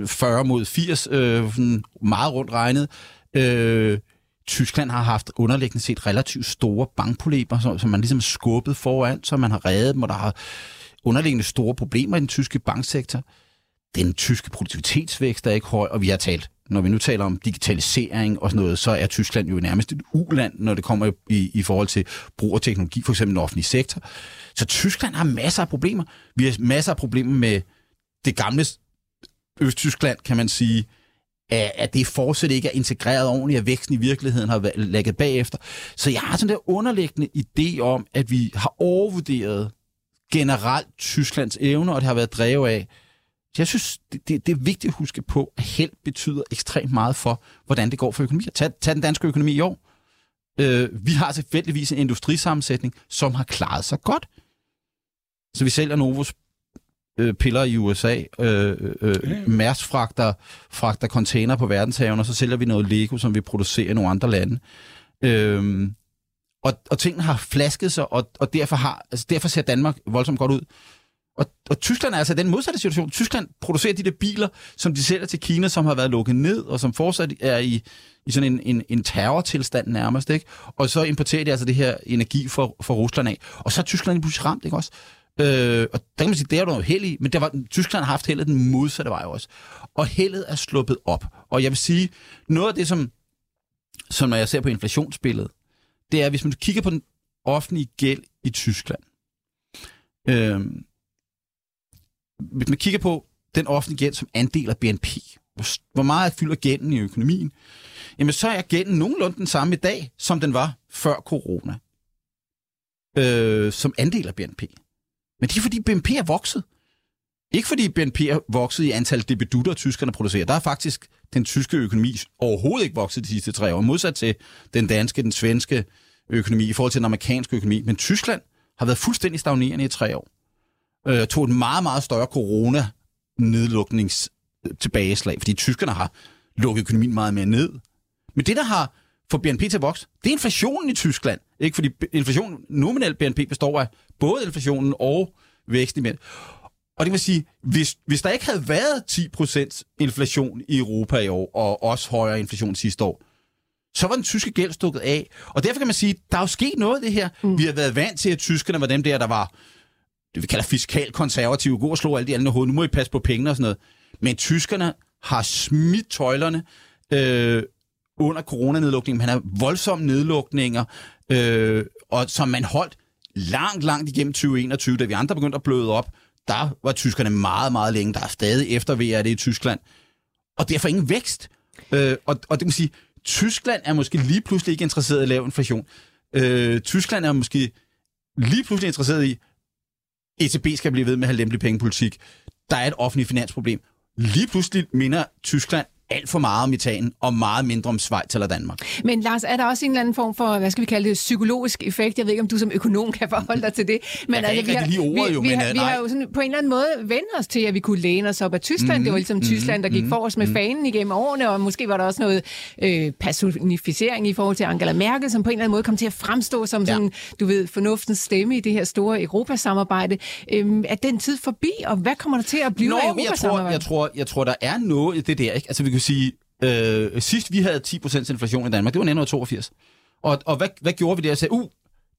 40 øh, mod 80, øh, meget rundt regnet. Øh, Tyskland har haft underliggende set relativt store bankproblemer, som, som man ligesom skubbet foran, så man har reddet dem, og der har underliggende store problemer i den tyske banksektor. Den tyske produktivitetsvækst er ikke høj, og vi har talt når vi nu taler om digitalisering og sådan noget, så er Tyskland jo nærmest et uland, når det kommer i, i forhold til brug af teknologi, for eksempel den offentlige sektor. Så Tyskland har masser af problemer. Vi har masser af problemer med det gamle Østtyskland, kan man sige, at det fortsat ikke er integreret ordentligt, at væksten i virkeligheden har lagt bagefter. Så jeg har sådan der underliggende idé om, at vi har overvurderet generelt Tysklands evner, og det har været drevet af, så jeg synes, det, det, det er vigtigt at huske på, at held betyder ekstremt meget for, hvordan det går for økonomien. Tag, tag den danske økonomi i år. Øh, vi har tilfældigvis en industrisammensætning, som har klaret sig godt. Så vi sælger Novos øh, piller i USA. Øh, øh, Ja. Mærsk fragter, fragter container på verdenshaven, og så sælger vi noget Lego, som vi producerer i nogle andre lande. Øh, og, og tingene har flasket sig, og, og derfor, har, altså derfor ser Danmark voldsomt godt ud. Og, og Tyskland er altså den modsatte situation. Tyskland producerer de der biler, som de sælger til Kina, som har været lukket ned, og som fortsat er i, i sådan en, en, en terrortilstand nærmest. Ikke? Og så importerer de altså det her energi fra, fra Rusland af. Og så er Tyskland pludselig ramt, ikke også? Øh, og der kan man sige, det er noget held i, men der var, Tyskland har haft heldet den modsatte vej også. Og heldet er sluppet op. Og jeg vil sige, noget af det, som som når jeg ser på inflationsbilledet, det er, hvis man kigger på den offentlige gæld i Tyskland. Øh, hvis man kigger på den offentlige gæld som andel af BNP, hvor, meget fylder gælden i økonomien, jamen så er gælden nogenlunde den samme i dag, som den var før corona. Øh, som andel af BNP. Men det er fordi BNP er vokset. Ikke fordi BNP er vokset i antal debedutter, tyskerne producerer. Der er faktisk den tyske økonomi overhovedet ikke vokset de sidste tre år, modsat til den danske, den svenske økonomi, i forhold til den amerikanske økonomi. Men Tyskland har været fuldstændig stagnerende i tre år. Øh, tog et meget, meget større corona-nedluknings tilbageslag, fordi tyskerne har lukket økonomien meget mere ned. Men det, der har fået BNP til at vokse, det er inflationen i Tyskland. Ikke? Fordi inflation, nominel BNP består af både inflationen og væksten i og det vil sige, hvis, hvis der ikke havde været 10% inflation i Europa i år, og også højere inflation sidste år, så var den tyske gæld stukket af. Og derfor kan man sige, der er jo sket noget af det her. Mm. Vi har været vant til, at tyskerne var dem der, der var, det vi kalder fiskal konservative, god og slå alle de andre hoved. Nu må I passe på pengene og sådan noget. Men tyskerne har smidt tøjlerne øh, under coronanedlukningen. Man har voldsomme nedlukninger, øh, og som man holdt langt, langt igennem 2021, da vi andre begyndte at bløde op der var tyskerne meget, meget længe. Der er stadig efter det i Tyskland. Og derfor ingen vækst. Øh, og, og det må sige, Tyskland er måske lige pludselig ikke interesseret i lav inflation. Øh, Tyskland er måske lige pludselig interesseret i, ECB skal blive ved med at have lempelig pengepolitik. Der er et offentligt finansproblem. Lige pludselig minder Tyskland alt for meget om Italien og meget mindre om Schweiz eller Danmark. Men Lars, er der også en eller anden form for, hvad skal vi kalde det, psykologisk effekt? Jeg ved ikke, om du som økonom kan forholde dig til det. Men jeg altså, vi har, lige ordet, vi, jo, vi, men, har, vi har jo sådan, på en eller anden måde vendt os til, at vi kunne læne os op af Tyskland. Mm, det var ligesom mm, Tyskland, der gik mm, os med mm. fanen igennem årene, og måske var der også noget øh, personificering i forhold til Angela Merkel, som på en eller anden måde kom til at fremstå som ja. sådan, du ved, fornuftens stemme i det her store Europasamarbejde. Øhm, er den tid forbi, og hvad kommer der til at blive Nå, af Europasamarbejdet? Jeg tror, jeg, tror, jeg tror, der er noget i det der. Ikke? Altså, vi kan sige, Øh, sidst vi havde 10% inflation i Danmark, det var 1982. Og, og hvad, hvad gjorde vi der? Jeg sagde, uh,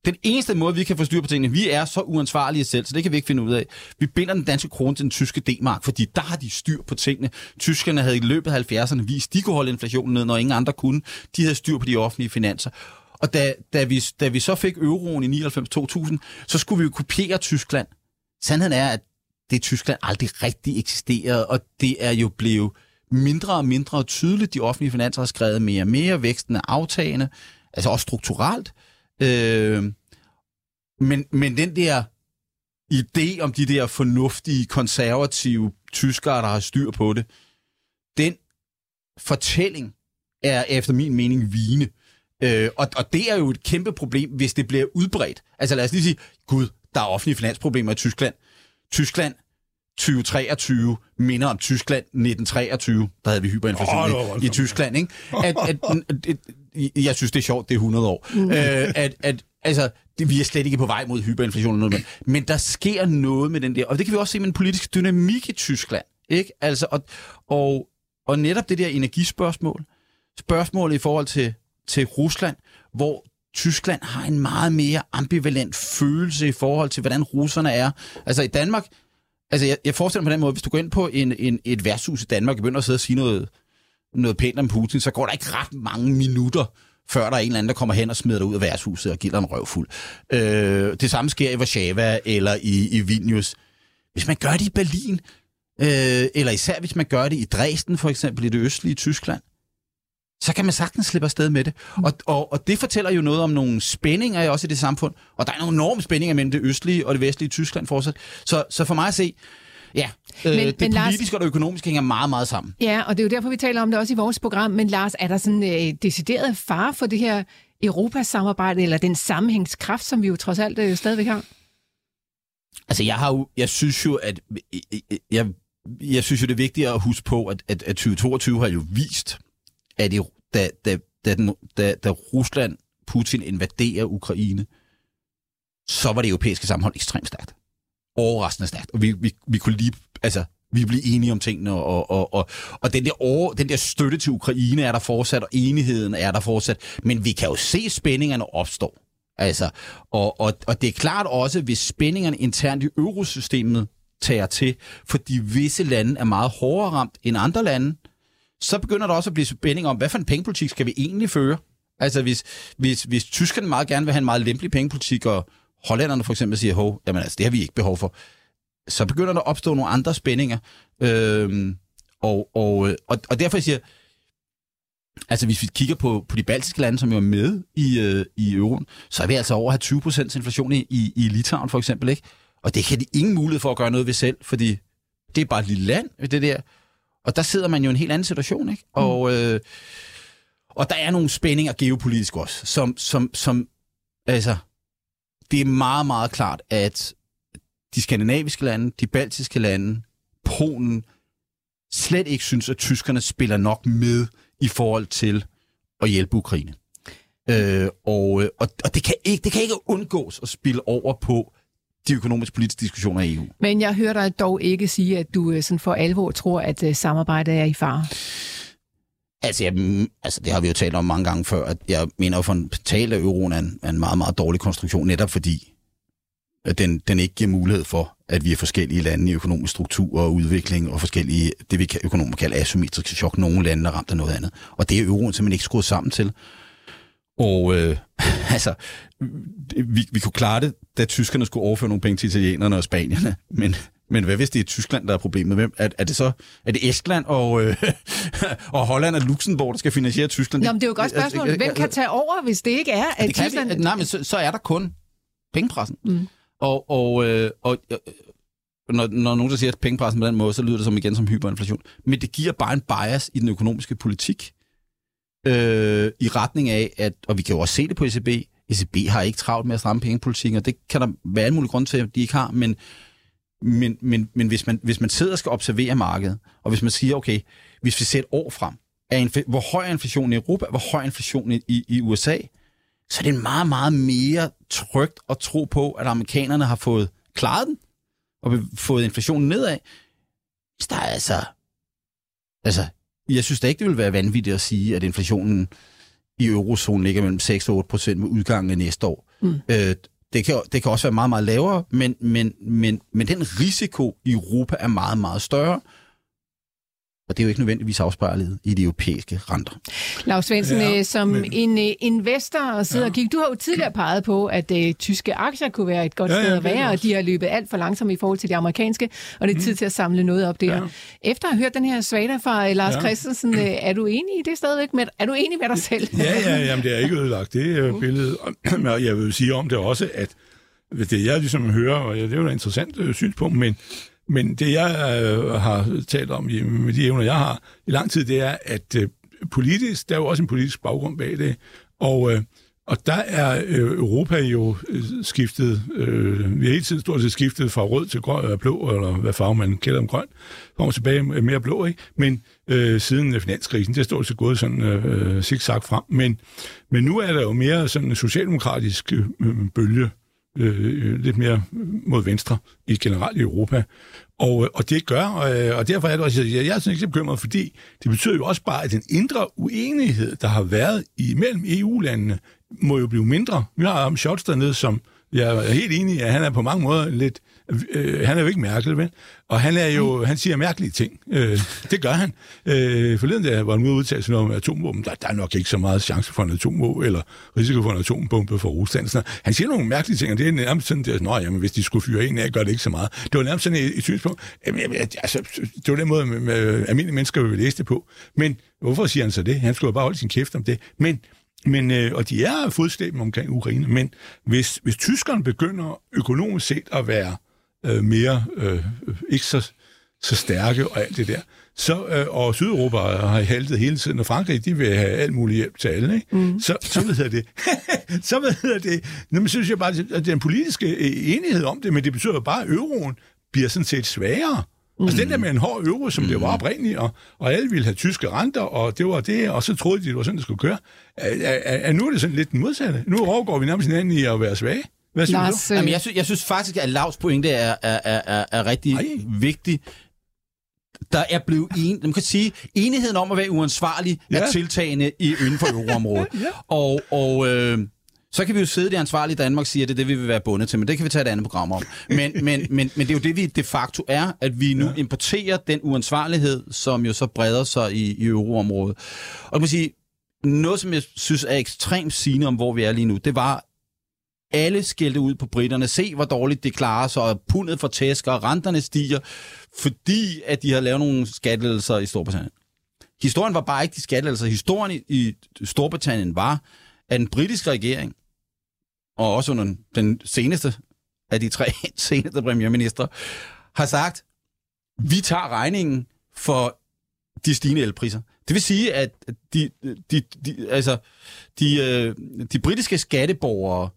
den eneste måde, vi kan få styr på tingene, vi er så uansvarlige selv, så det kan vi ikke finde ud af. Vi binder den danske krone til den tyske D-mark, fordi der har de styr på tingene. Tyskerne havde i løbet af 70'erne vist, de kunne holde inflationen ned, når ingen andre kunne. De havde styr på de offentlige finanser. Og da, da, vi, da vi så fik euroen i 99-2000, så skulle vi jo kopiere Tyskland. Sandheden er, at det Tyskland aldrig rigtig eksisterede, og det er jo blevet mindre og mindre tydeligt. De offentlige finanser har skrevet mere og mere. Væksten er aftagende, altså også strukturelt. Øh, men, men den der idé om de der fornuftige, konservative tyskere, der har styr på det, den fortælling er efter min mening vigende. Øh, og, og det er jo et kæmpe problem, hvis det bliver udbredt. Altså lad os lige sige, gud, der er offentlige finansproblemer i Tyskland. Tyskland 2023 minder om Tyskland 1923. Der havde vi hyperinflation oh, i, i Tyskland. Ikke? At, at, at, jeg synes, det er sjovt, det er 100 år. Mm. Øh, at, at, altså, det, vi er slet ikke på vej mod hyperinflation. Noget, men der sker noget med den der, og det kan vi også se med en politisk dynamik i Tyskland. Ikke? Altså, og, og, og netop det der energispørgsmål, spørgsmålet i forhold til, til Rusland, hvor Tyskland har en meget mere ambivalent følelse i forhold til, hvordan russerne er. Altså i Danmark, Altså, jeg, jeg forestiller mig på den måde, hvis du går ind på en, en, et værtshus i Danmark og begynder at sidde og sige noget, noget pænt om Putin, så går der ikke ret mange minutter, før der er en eller anden, der kommer hen og smider dig ud af værtshuset og giver dig en røvfuld. Øh, det samme sker i Warszawa eller i, i Vilnius. Hvis man gør det i Berlin, øh, eller især hvis man gør det i Dresden for eksempel, i det østlige Tyskland, så kan man sagtens slippe afsted med det. Og, og, og det fortæller jo noget om nogle spændinger også i det samfund. Og der er nogle enorme spændinger mellem det østlige og det vestlige Tyskland fortsat. Så, så for mig at se, Ja, øh, men, det men politiske Lars, og det økonomiske hænger meget, meget sammen. Ja, og det er jo derfor, vi taler om det også i vores program. Men Lars, er der sådan øh, decideret far for det her Europasamarbejde, eller den sammenhængskraft, som vi jo trods alt øh, stadigvæk har? Altså, jeg har jo, jeg synes jo, at jeg, jeg synes jo, det er vigtigt at huske på, at, at, at 2022 har jo vist, at i, da, da, da, den, da, da Rusland, Putin invaderer Ukraine, så var det europæiske sammenhold ekstremt stærkt. Overraskende stærkt. Og vi, vi, vi kunne lige, altså, vi blev enige om tingene, og, og, og, og den, der over, den der støtte til Ukraine er der fortsat, og enigheden er der fortsat. Men vi kan jo se spændingerne opstå. Altså, og, og, og det er klart også, hvis spændingerne internt i eurosystemet tager til, fordi visse lande er meget hårdere ramt end andre lande, så begynder der også at blive spænding om, hvad for en pengepolitik skal vi egentlig føre? Altså hvis, hvis, hvis tyskerne meget gerne vil have en meget lempelig pengepolitik, og hollænderne for eksempel siger, hov, jamen altså, det har vi ikke behov for, så begynder der at opstå nogle andre spændinger. Øhm, og, og, øh, og, og derfor siger altså hvis vi kigger på, på de baltiske lande, som jo er med i, øh, i euroen, så er vi altså over at have 20% inflation i, i, i Litauen for eksempel, ikke? Og det kan de ingen mulighed for at gøre noget ved selv, fordi det er bare et lille land, det der. Og der sidder man jo i en helt anden situation, ikke? Mm. Og, øh, og der er nogle spændinger geopolitisk også, som, som, som altså, det er meget, meget klart, at de skandinaviske lande, de baltiske lande, Polen, slet ikke synes, at tyskerne spiller nok med i forhold til at hjælpe Ukraine. Øh, og, og, og det, kan ikke, det kan ikke undgås at spille over på de økonomiske politiske diskussioner i EU. Men jeg hører dig dog ikke sige, at du øh, sådan for alvor tror, at uh, samarbejdet er i fare. Altså, jeg, altså, det har vi jo talt om mange gange før, at jeg mener en tale af euroen er en, er en meget, meget dårlig konstruktion, netop fordi at den, den ikke giver mulighed for, at vi er forskellige lande i økonomisk struktur og udvikling, og forskellige, det vi økonomer kalder asymmetriske chok. Nogle lande er ramt af noget andet. Og det er euroen simpelthen ikke skruet sammen til. Og øh, altså, vi, vi kunne klare det, da tyskerne skulle overføre nogle penge til italienerne og spanierne, men, men hvad hvis det er Tyskland, der er problemet? Hvem, er, er det så er det Estland og, øh, og Holland og Luxembourg, der skal finansiere Tyskland? Nå, men det er jo et godt spørgsmål. Hvem kan tage over, hvis det ikke er, at det Tyskland... Vi, nej, men så, så er der kun pengepressen. Mm. Og, og, øh, og øh, når, når nogen der siger, at pengepressen på den måde, så lyder det som igen som hyperinflation. Men det giver bare en bias i den økonomiske politik øh, i retning af, at, og vi kan jo også se det på ECB, ECB har ikke travlt med at stramme pengepolitikken, og det kan der være en mulig grund til, at de ikke har, men, men, men, men hvis, man, hvis man sidder og skal observere markedet, og hvis man siger, okay, hvis vi ser et år frem, er hvor høj er inflationen i Europa, hvor høj er inflationen i, i, i USA, så er det meget, meget mere trygt at tro på, at amerikanerne har fået klaret den, og fået inflationen nedad. Hvis der er altså... Altså, jeg synes da ikke, det vil være vanvittigt at sige, at inflationen i eurozonen ligger mellem 6 og 8 procent med udgangen af næste år. Mm. Øh, det, kan, det kan også være meget, meget lavere, men, men, men, men den risiko i Europa er meget, meget større. Og det er jo ikke nødvendigvis afspejlet i de europæiske renter. Lars Svendsen, ja, øh, som men... en uh, investor og sidder ja. og kigger, du har jo tidligere peget på, at uh, tyske aktier kunne være et godt ja, sted at være, og de har løbet alt for langsomt i forhold til de amerikanske, og det er tid mm. til at samle noget op der. Ja. Efter at have hørt den her svada fra Lars ja. Christensen, uh, er du enig i det stadigvæk? Med, er du enig med dig selv? Ja, ja, jamen, det er ikke ødelagt, det uh, billede. Og jeg vil sige om det også, at det jeg ligesom hører, og det er jo et interessant uh, synspunkt, men men det, jeg øh, har talt om i, med de evner, jeg har i lang tid, det er, at øh, politisk, der er jo også en politisk baggrund bag det, og, øh, og der er øh, Europa jo øh, skiftet, øh, vi har hele tiden stort set skiftet fra rød til grøn, eller blå, eller hvad farve man kalder dem grøn, kommer tilbage mere blå, ikke? Men øh, siden finanskrisen, det er stort set gået sådan øh, zigzag frem, men, men nu er der jo mere sådan en socialdemokratisk øh, bølge, øh, lidt mere mod venstre i generelt i Europa. Og, øh, og det gør, øh, og derfor er det også, jeg, jeg er sådan ikke så bekymret, fordi det betyder jo også bare, at den indre uenighed, der har været imellem EU-landene, må jo blive mindre. Vi har om Scholz dernede, som jeg er helt enig i, at han er på mange måder lidt... Øh, han er jo ikke mærkelig, vel? Og han er jo, han siger mærkelige ting. Øh, det gør han. Øh, forleden der var han ude udtale sig om atomvåben. Der, der er nok ikke så meget chance for en atomvåben, eller risiko for en atombombe for Rusland. Så han siger nogle mærkelige ting, og det er nærmest sådan, at Nå, jamen, hvis de skulle fyre en af, gør det ikke så meget. Det var nærmest sådan et, et synspunkt. Jamen, altså, det var den måde, med, med almindelige mennesker vil læse det på. Men hvorfor siger han så det? Han skulle bare holde sin kæft om det. Men men, øh, og de er fodstæben omkring Ukraine, men hvis, hvis tyskerne begynder økonomisk set at være øh, mere, øh, ikke så, så stærke og alt det der, så, øh, og Sydeuropa har haltet hele tiden, og Frankrig, de vil have alt muligt hjælp til alle, ikke? Mm. Så, så ved det. så ved det. Nå, men synes jeg bare, at det er en politisk øh, enighed om det, men det betyder bare, at euroen bliver sådan set svagere. Mm. Altså den der med en hård euro, som mm. det var oprindeligt, og, og alle ville have tyske renter, og det var det, og så troede de, det var sådan, det skulle køre. Er, er, er nu er det sådan lidt den modsatte. Nu overgår vi nærmest hinanden i at være svage. Hvad synes Lars, du? Jamen, jeg, synes, jeg synes faktisk, at Lavs pointe er, er, er, er rigtig Ej. vigtig. Der er blevet en, man kan sige, enigheden om at være uansvarlig ja. er tiltagende i, inden for euroområdet. ja. Og, og øh, Så kan vi jo sidde det ansvarlige i Danmark og sige, at det er det, vi vil være bundet til, men det kan vi tage et andet program om. Men, men, men, men det er jo det, vi de facto er, at vi nu ja. importerer den uansvarlighed, som jo så breder sig i, i euroområdet. Og jeg må sige, noget, som jeg synes er ekstremt sigende om, hvor vi er lige nu, det var, alle skældte ud på britterne. Se, hvor dårligt det klarer sig, og pundet for tæsker, og renterne stiger, fordi at de har lavet nogle skattelser i Storbritannien. Historien var bare ikke de skattelser. Historien i Storbritannien var, at den britiske regering, og også under den seneste af de tre seneste premierminister, har sagt, vi tager regningen for de stigende elpriser. Det vil sige, at de, de, de, altså, de, øh, de britiske skatteborgere,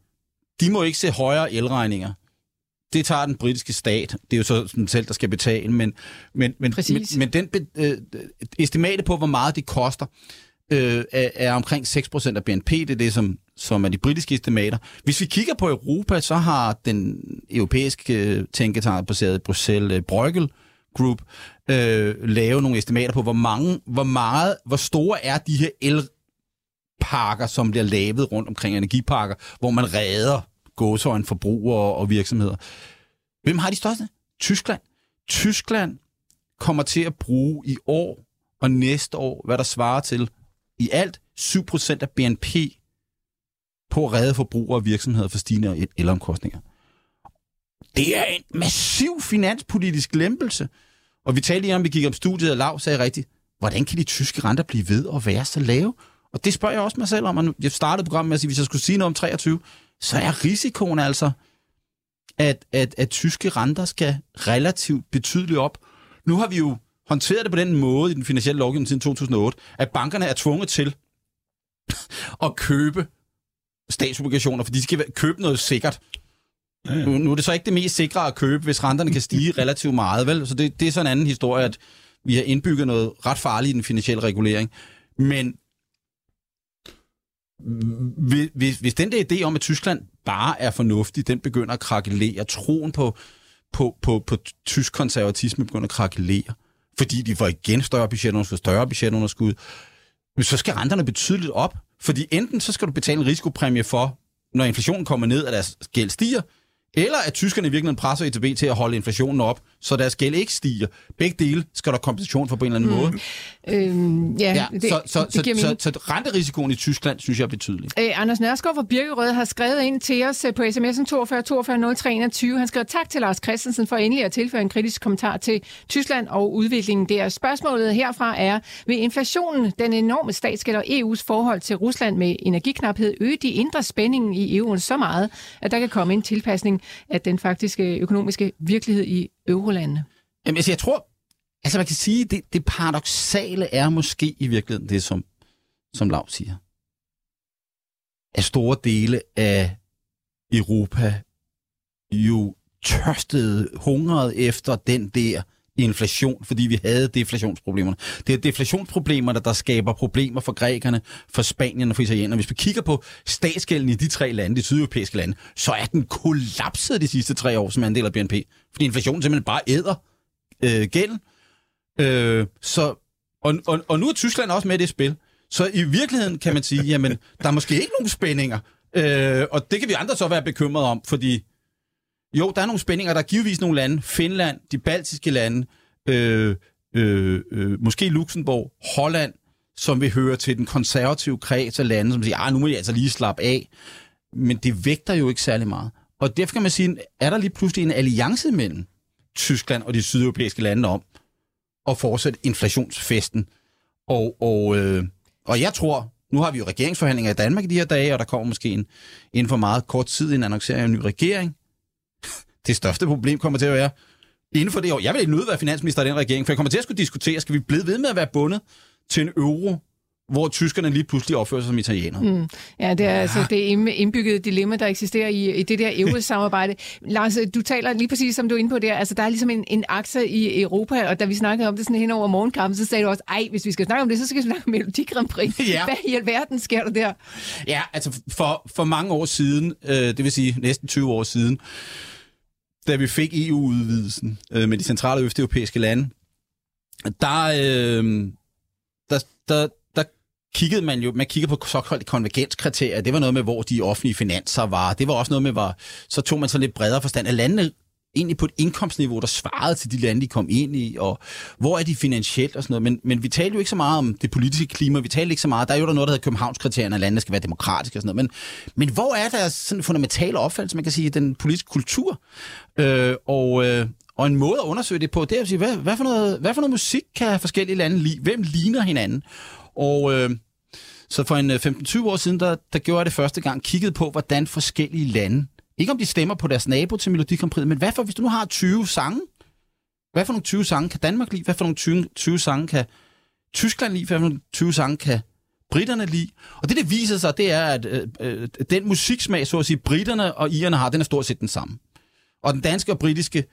de må ikke se højere elregninger. Det tager den britiske stat. Det er jo så den selv, der skal betale. Men, men, men, men, men den øh, estimate på, hvor meget det koster, øh, er, er omkring 6% af BNP. Det er det, som, som er de britiske estimater. Hvis vi kigger på Europa, så har den europæiske øh, tænketank baseret i Bruxelles, øh, Bruegel Group, øh, lavet nogle estimater på, hvor mange, hvor meget, hvor store er de her elparker, som bliver lavet rundt omkring energiparker, hvor man redder gåsøjne forbrugere og virksomheder. Hvem har de største? Tyskland. Tyskland kommer til at bruge i år og næste år, hvad der svarer til i alt 7% af BNP på at redde forbrugere og virksomheder for stigende elomkostninger. Det er en massiv finanspolitisk lempelse. Og vi talte lige om, vi gik om studiet, og Lav sagde rigtigt, hvordan kan de tyske renter blive ved at være så lave? Og det spørger jeg også mig selv om, og jeg startede programmet med at sige, hvis jeg skulle sige noget om 23, så er risikoen altså, at, at, at tyske renter skal relativt betydeligt op. Nu har vi jo håndteret det på den måde i den finansielle lovgivning siden 2008, at bankerne er tvunget til at købe statsobligationer, for de skal købe noget sikkert. Ja, ja. Nu, nu er det så ikke det mest sikre at købe, hvis renterne kan stige relativt meget, vel? Så det, det er sådan en anden historie, at vi har indbygget noget ret farligt i den finansielle regulering. Men hvis, hvis den der idé om, at Tyskland bare er fornuftig, den begynder at krakelere, troen på, på, på, på tysk konservatisme begynder at krakelere, fordi de får igen større budgetunderskud, større budgetunderskud, så skal renterne betydeligt op, fordi enten så skal du betale en risikopræmie for, når inflationen kommer ned, at deres gæld stiger, eller at tyskerne i virkeligheden presser ECB til at holde inflationen op, så deres gæld ikke stiger. Begge dele skal der kompensation for på en eller anden mm. måde. Øhm, ja, ja, det, så, så, det, det så, så, så renterisikoen i Tyskland, synes jeg er betydelig. Øh, Anders Nørskov fra Birkerød har skrevet ind til os øh, på sms'en 42 42 0321. Han skriver tak til Lars Christensen for endelig at tilføre en kritisk kommentar til Tyskland og udviklingen der. Spørgsmålet herfra er, vil inflationen, den enorme statsgæld og EU's forhold til Rusland med energiknaphed øge de indre spændingen i EU'en så meget, at der kan komme en tilpasning af den faktiske økonomiske virkelighed i eurolandene? Jamen, altså, jeg tror, altså man kan sige, det, det paradoxale er måske i virkeligheden det, som, som Lav siger. At store dele af Europa jo tørstede, hungrede efter den der inflation, fordi vi havde deflationsproblemerne. Det er deflationsproblemerne, der skaber problemer for grækerne, for Spanien og for italienerne. Hvis vi kigger på statsgælden i de tre lande, de sydeuropæiske lande, så er den kollapset de sidste tre år som andel af BNP. Fordi inflationen simpelthen bare æder øh, gælden. Øh, så, og, og, og nu er Tyskland også med i det spil. Så i virkeligheden kan man sige, jamen, der er måske ikke nogen spændinger. Øh, og det kan vi andre så være bekymrede om, fordi jo, der er nogle spændinger. Der er givetvis nogle lande, Finland, de baltiske lande, øh, øh, øh, måske Luxembourg, Holland, som vil høre til den konservative kreds af lande, som siger, ah, nu må jeg altså lige slappe af. Men det vægter jo ikke særlig meget. Og derfor kan man sige, er der lige pludselig en alliance mellem Tyskland og de sydeuropæiske lande om at fortsætte inflationsfesten. Og, og, øh, og jeg tror, nu har vi jo regeringsforhandlinger i Danmark i de her dage, og der kommer måske en, inden for meget kort tid en annoncering af en ny regering det største problem kommer til at være, inden for det år, jeg vil ikke nødt være finansminister i den regering, for jeg kommer til at skulle diskutere, skal vi blive ved med at være bundet til en euro, hvor tyskerne lige pludselig opfører sig som italienere. Mm. Ja, det er ja. altså det indbyggede dilemma, der eksisterer i, i det der EU-samarbejde. Lars, du taler lige præcis, som du er inde på der, altså der er ligesom en, en akse i Europa, og da vi snakkede om det sådan hen over morgenkampen, så sagde du også, ej, hvis vi skal snakke om det, så skal vi snakke om Melodi Grand Prix. Ja. Hvad i alverden sker der der? Ja, altså for, for mange år siden, øh, det vil sige næsten 20 år siden, da vi fik EU-udvidelsen øh, med de centrale østeuropæiske lande, der, øh, der, der, der kiggede man jo, man kiggede på såkaldte konvergenskriterier, det var noget med, hvor de offentlige finanser var, det var også noget med, var, så tog man så lidt bredere forstand, at landene egentlig på et indkomstniveau, der svarede til de lande, de kom ind i, og hvor er de finansielt og sådan noget. Men, men vi talte jo ikke så meget om det politiske klima, vi talte ikke så meget, der er jo der noget, der hedder Københavnskriterierne, at landene skal være demokratiske og sådan noget. Men, men hvor er der sådan fundamentale opfattelse, man kan sige, den politiske kultur? Øh, og, øh, og en måde at undersøge det på, det er at sige, hvad, hvad, for noget, hvad for noget musik kan forskellige lande lide? Hvem ligner hinanden? Og øh, så for en øh, 15-20 år siden, der, der gjorde jeg det første gang, kiggede på, hvordan forskellige lande, ikke om de stemmer på deres nabo til Melodikampriet, men hvad for, hvis du nu har 20 sange, hvad for nogle 20 sange kan Danmark lide? Hvad for nogle 20, 20 sange kan Tyskland lide? Hvad for nogle 20 sange kan britterne lide? Og det, det viser sig, det er, at øh, øh, den musiksmag, så at sige, britterne og irerne har, den er stort set den samme. Og den danske og britiske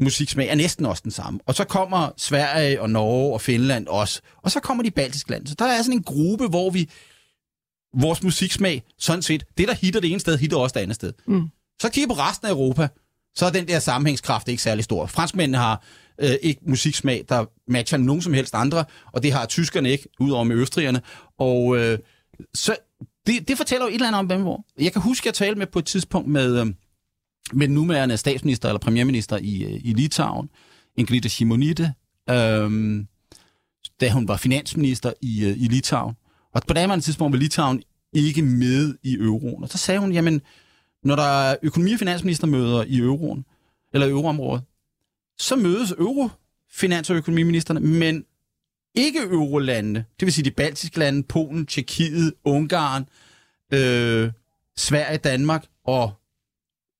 musiksmag er næsten også den samme. Og så kommer Sverige og Norge og Finland også. Og så kommer de baltiske lande. Så der er sådan en gruppe, hvor vi vores musiksmag, sådan set, det der hitter det ene sted, hitter også det andet sted. Mm. Så kigger på resten af Europa, så er den der sammenhængskraft ikke særlig stor. Franskmændene har øh, ikke musiksmag, der matcher nogen som helst andre, og det har tyskerne ikke, udover med østrigerne. Og øh, så det, det fortæller jo et eller andet om, hvem hvor. Jeg kan huske, at jeg talte med på et tidspunkt med, øh, med den nuværende statsminister eller premierminister i, øh, i Litauen, Ingrida Shimonide, øhm, da hun var finansminister i, øh, i Litauen. Og på daværende tidspunkt var Litauen ikke med i euroen. Og så sagde hun, jamen, når der er økonomi- og finansministermøder i euroen, eller euroområdet, så mødes euro finans- og økonomiministerne, men ikke eurolandene, det vil sige de baltiske lande, Polen, Tjekkiet, Ungarn, øh, Sverige, Danmark og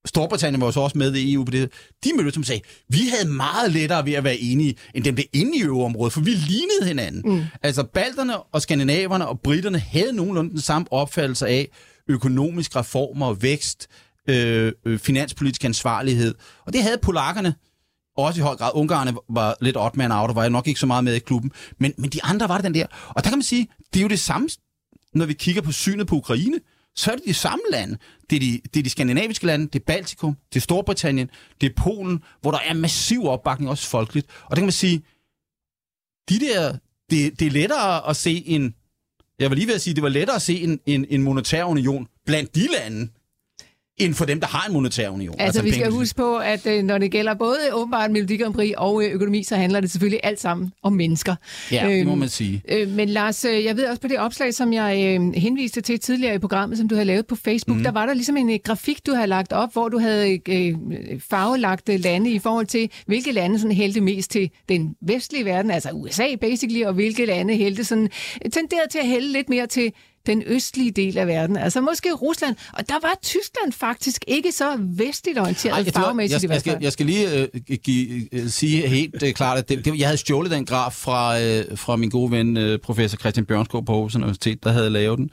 Storbritannien var så også med i EU på det. De mødte som sagde, vi havde meget lettere ved at være enige, end dem blev inde i øvrigt for vi lignede hinanden. Mm. Altså balterne og skandinaverne og britterne havde nogenlunde den samme opfattelse af økonomisk reformer og vækst, øh, øh, finanspolitisk ansvarlighed. Og det havde polakkerne også i høj grad. Ungarerne var lidt odd man out, og var nok ikke så meget med i klubben. Men, men de andre var det den der. Og der kan man sige, det er jo det samme, når vi kigger på synet på Ukraine så er det de samme lande. Det er de, det er de skandinaviske lande, det er Baltikum, det er Storbritannien, det er Polen, hvor der er massiv opbakning, også folkeligt. Og det kan man sige, de der, det, det er lettere at se en, jeg vil lige ved at sige, det var lettere at se en, en, en monetær union blandt de lande, end for dem, der har en monetær union. Altså, altså vi skal huske på, at øh, når det gælder både åbenbart Melodi Grand Prix og øh, økonomi, så handler det selvfølgelig alt sammen om mennesker. Ja, det må øhm, man sige. Øh, men Lars, øh, jeg ved også på det opslag, som jeg øh, henviste til tidligere i programmet, som du havde lavet på Facebook, mm. der var der ligesom en øh, grafik, du havde lagt op, hvor du havde øh, farvelagt øh, lande i forhold til, hvilke lande sådan hældte mest til den vestlige verden, altså USA basically, og hvilke lande hældte sådan, tenderede til at hælde lidt mere til den østlige del af verden, altså måske Rusland. Og der var Tyskland faktisk ikke så vestligt orienteret Ej, fagmæssigt jeg, jeg, skal, jeg skal lige uh, give, uh, sige helt uh, klart, at det, det, jeg havde stjålet den graf fra, uh, fra min gode ven, uh, professor Christian Bjørnskov på Aarhus Universitet, der havde lavet den.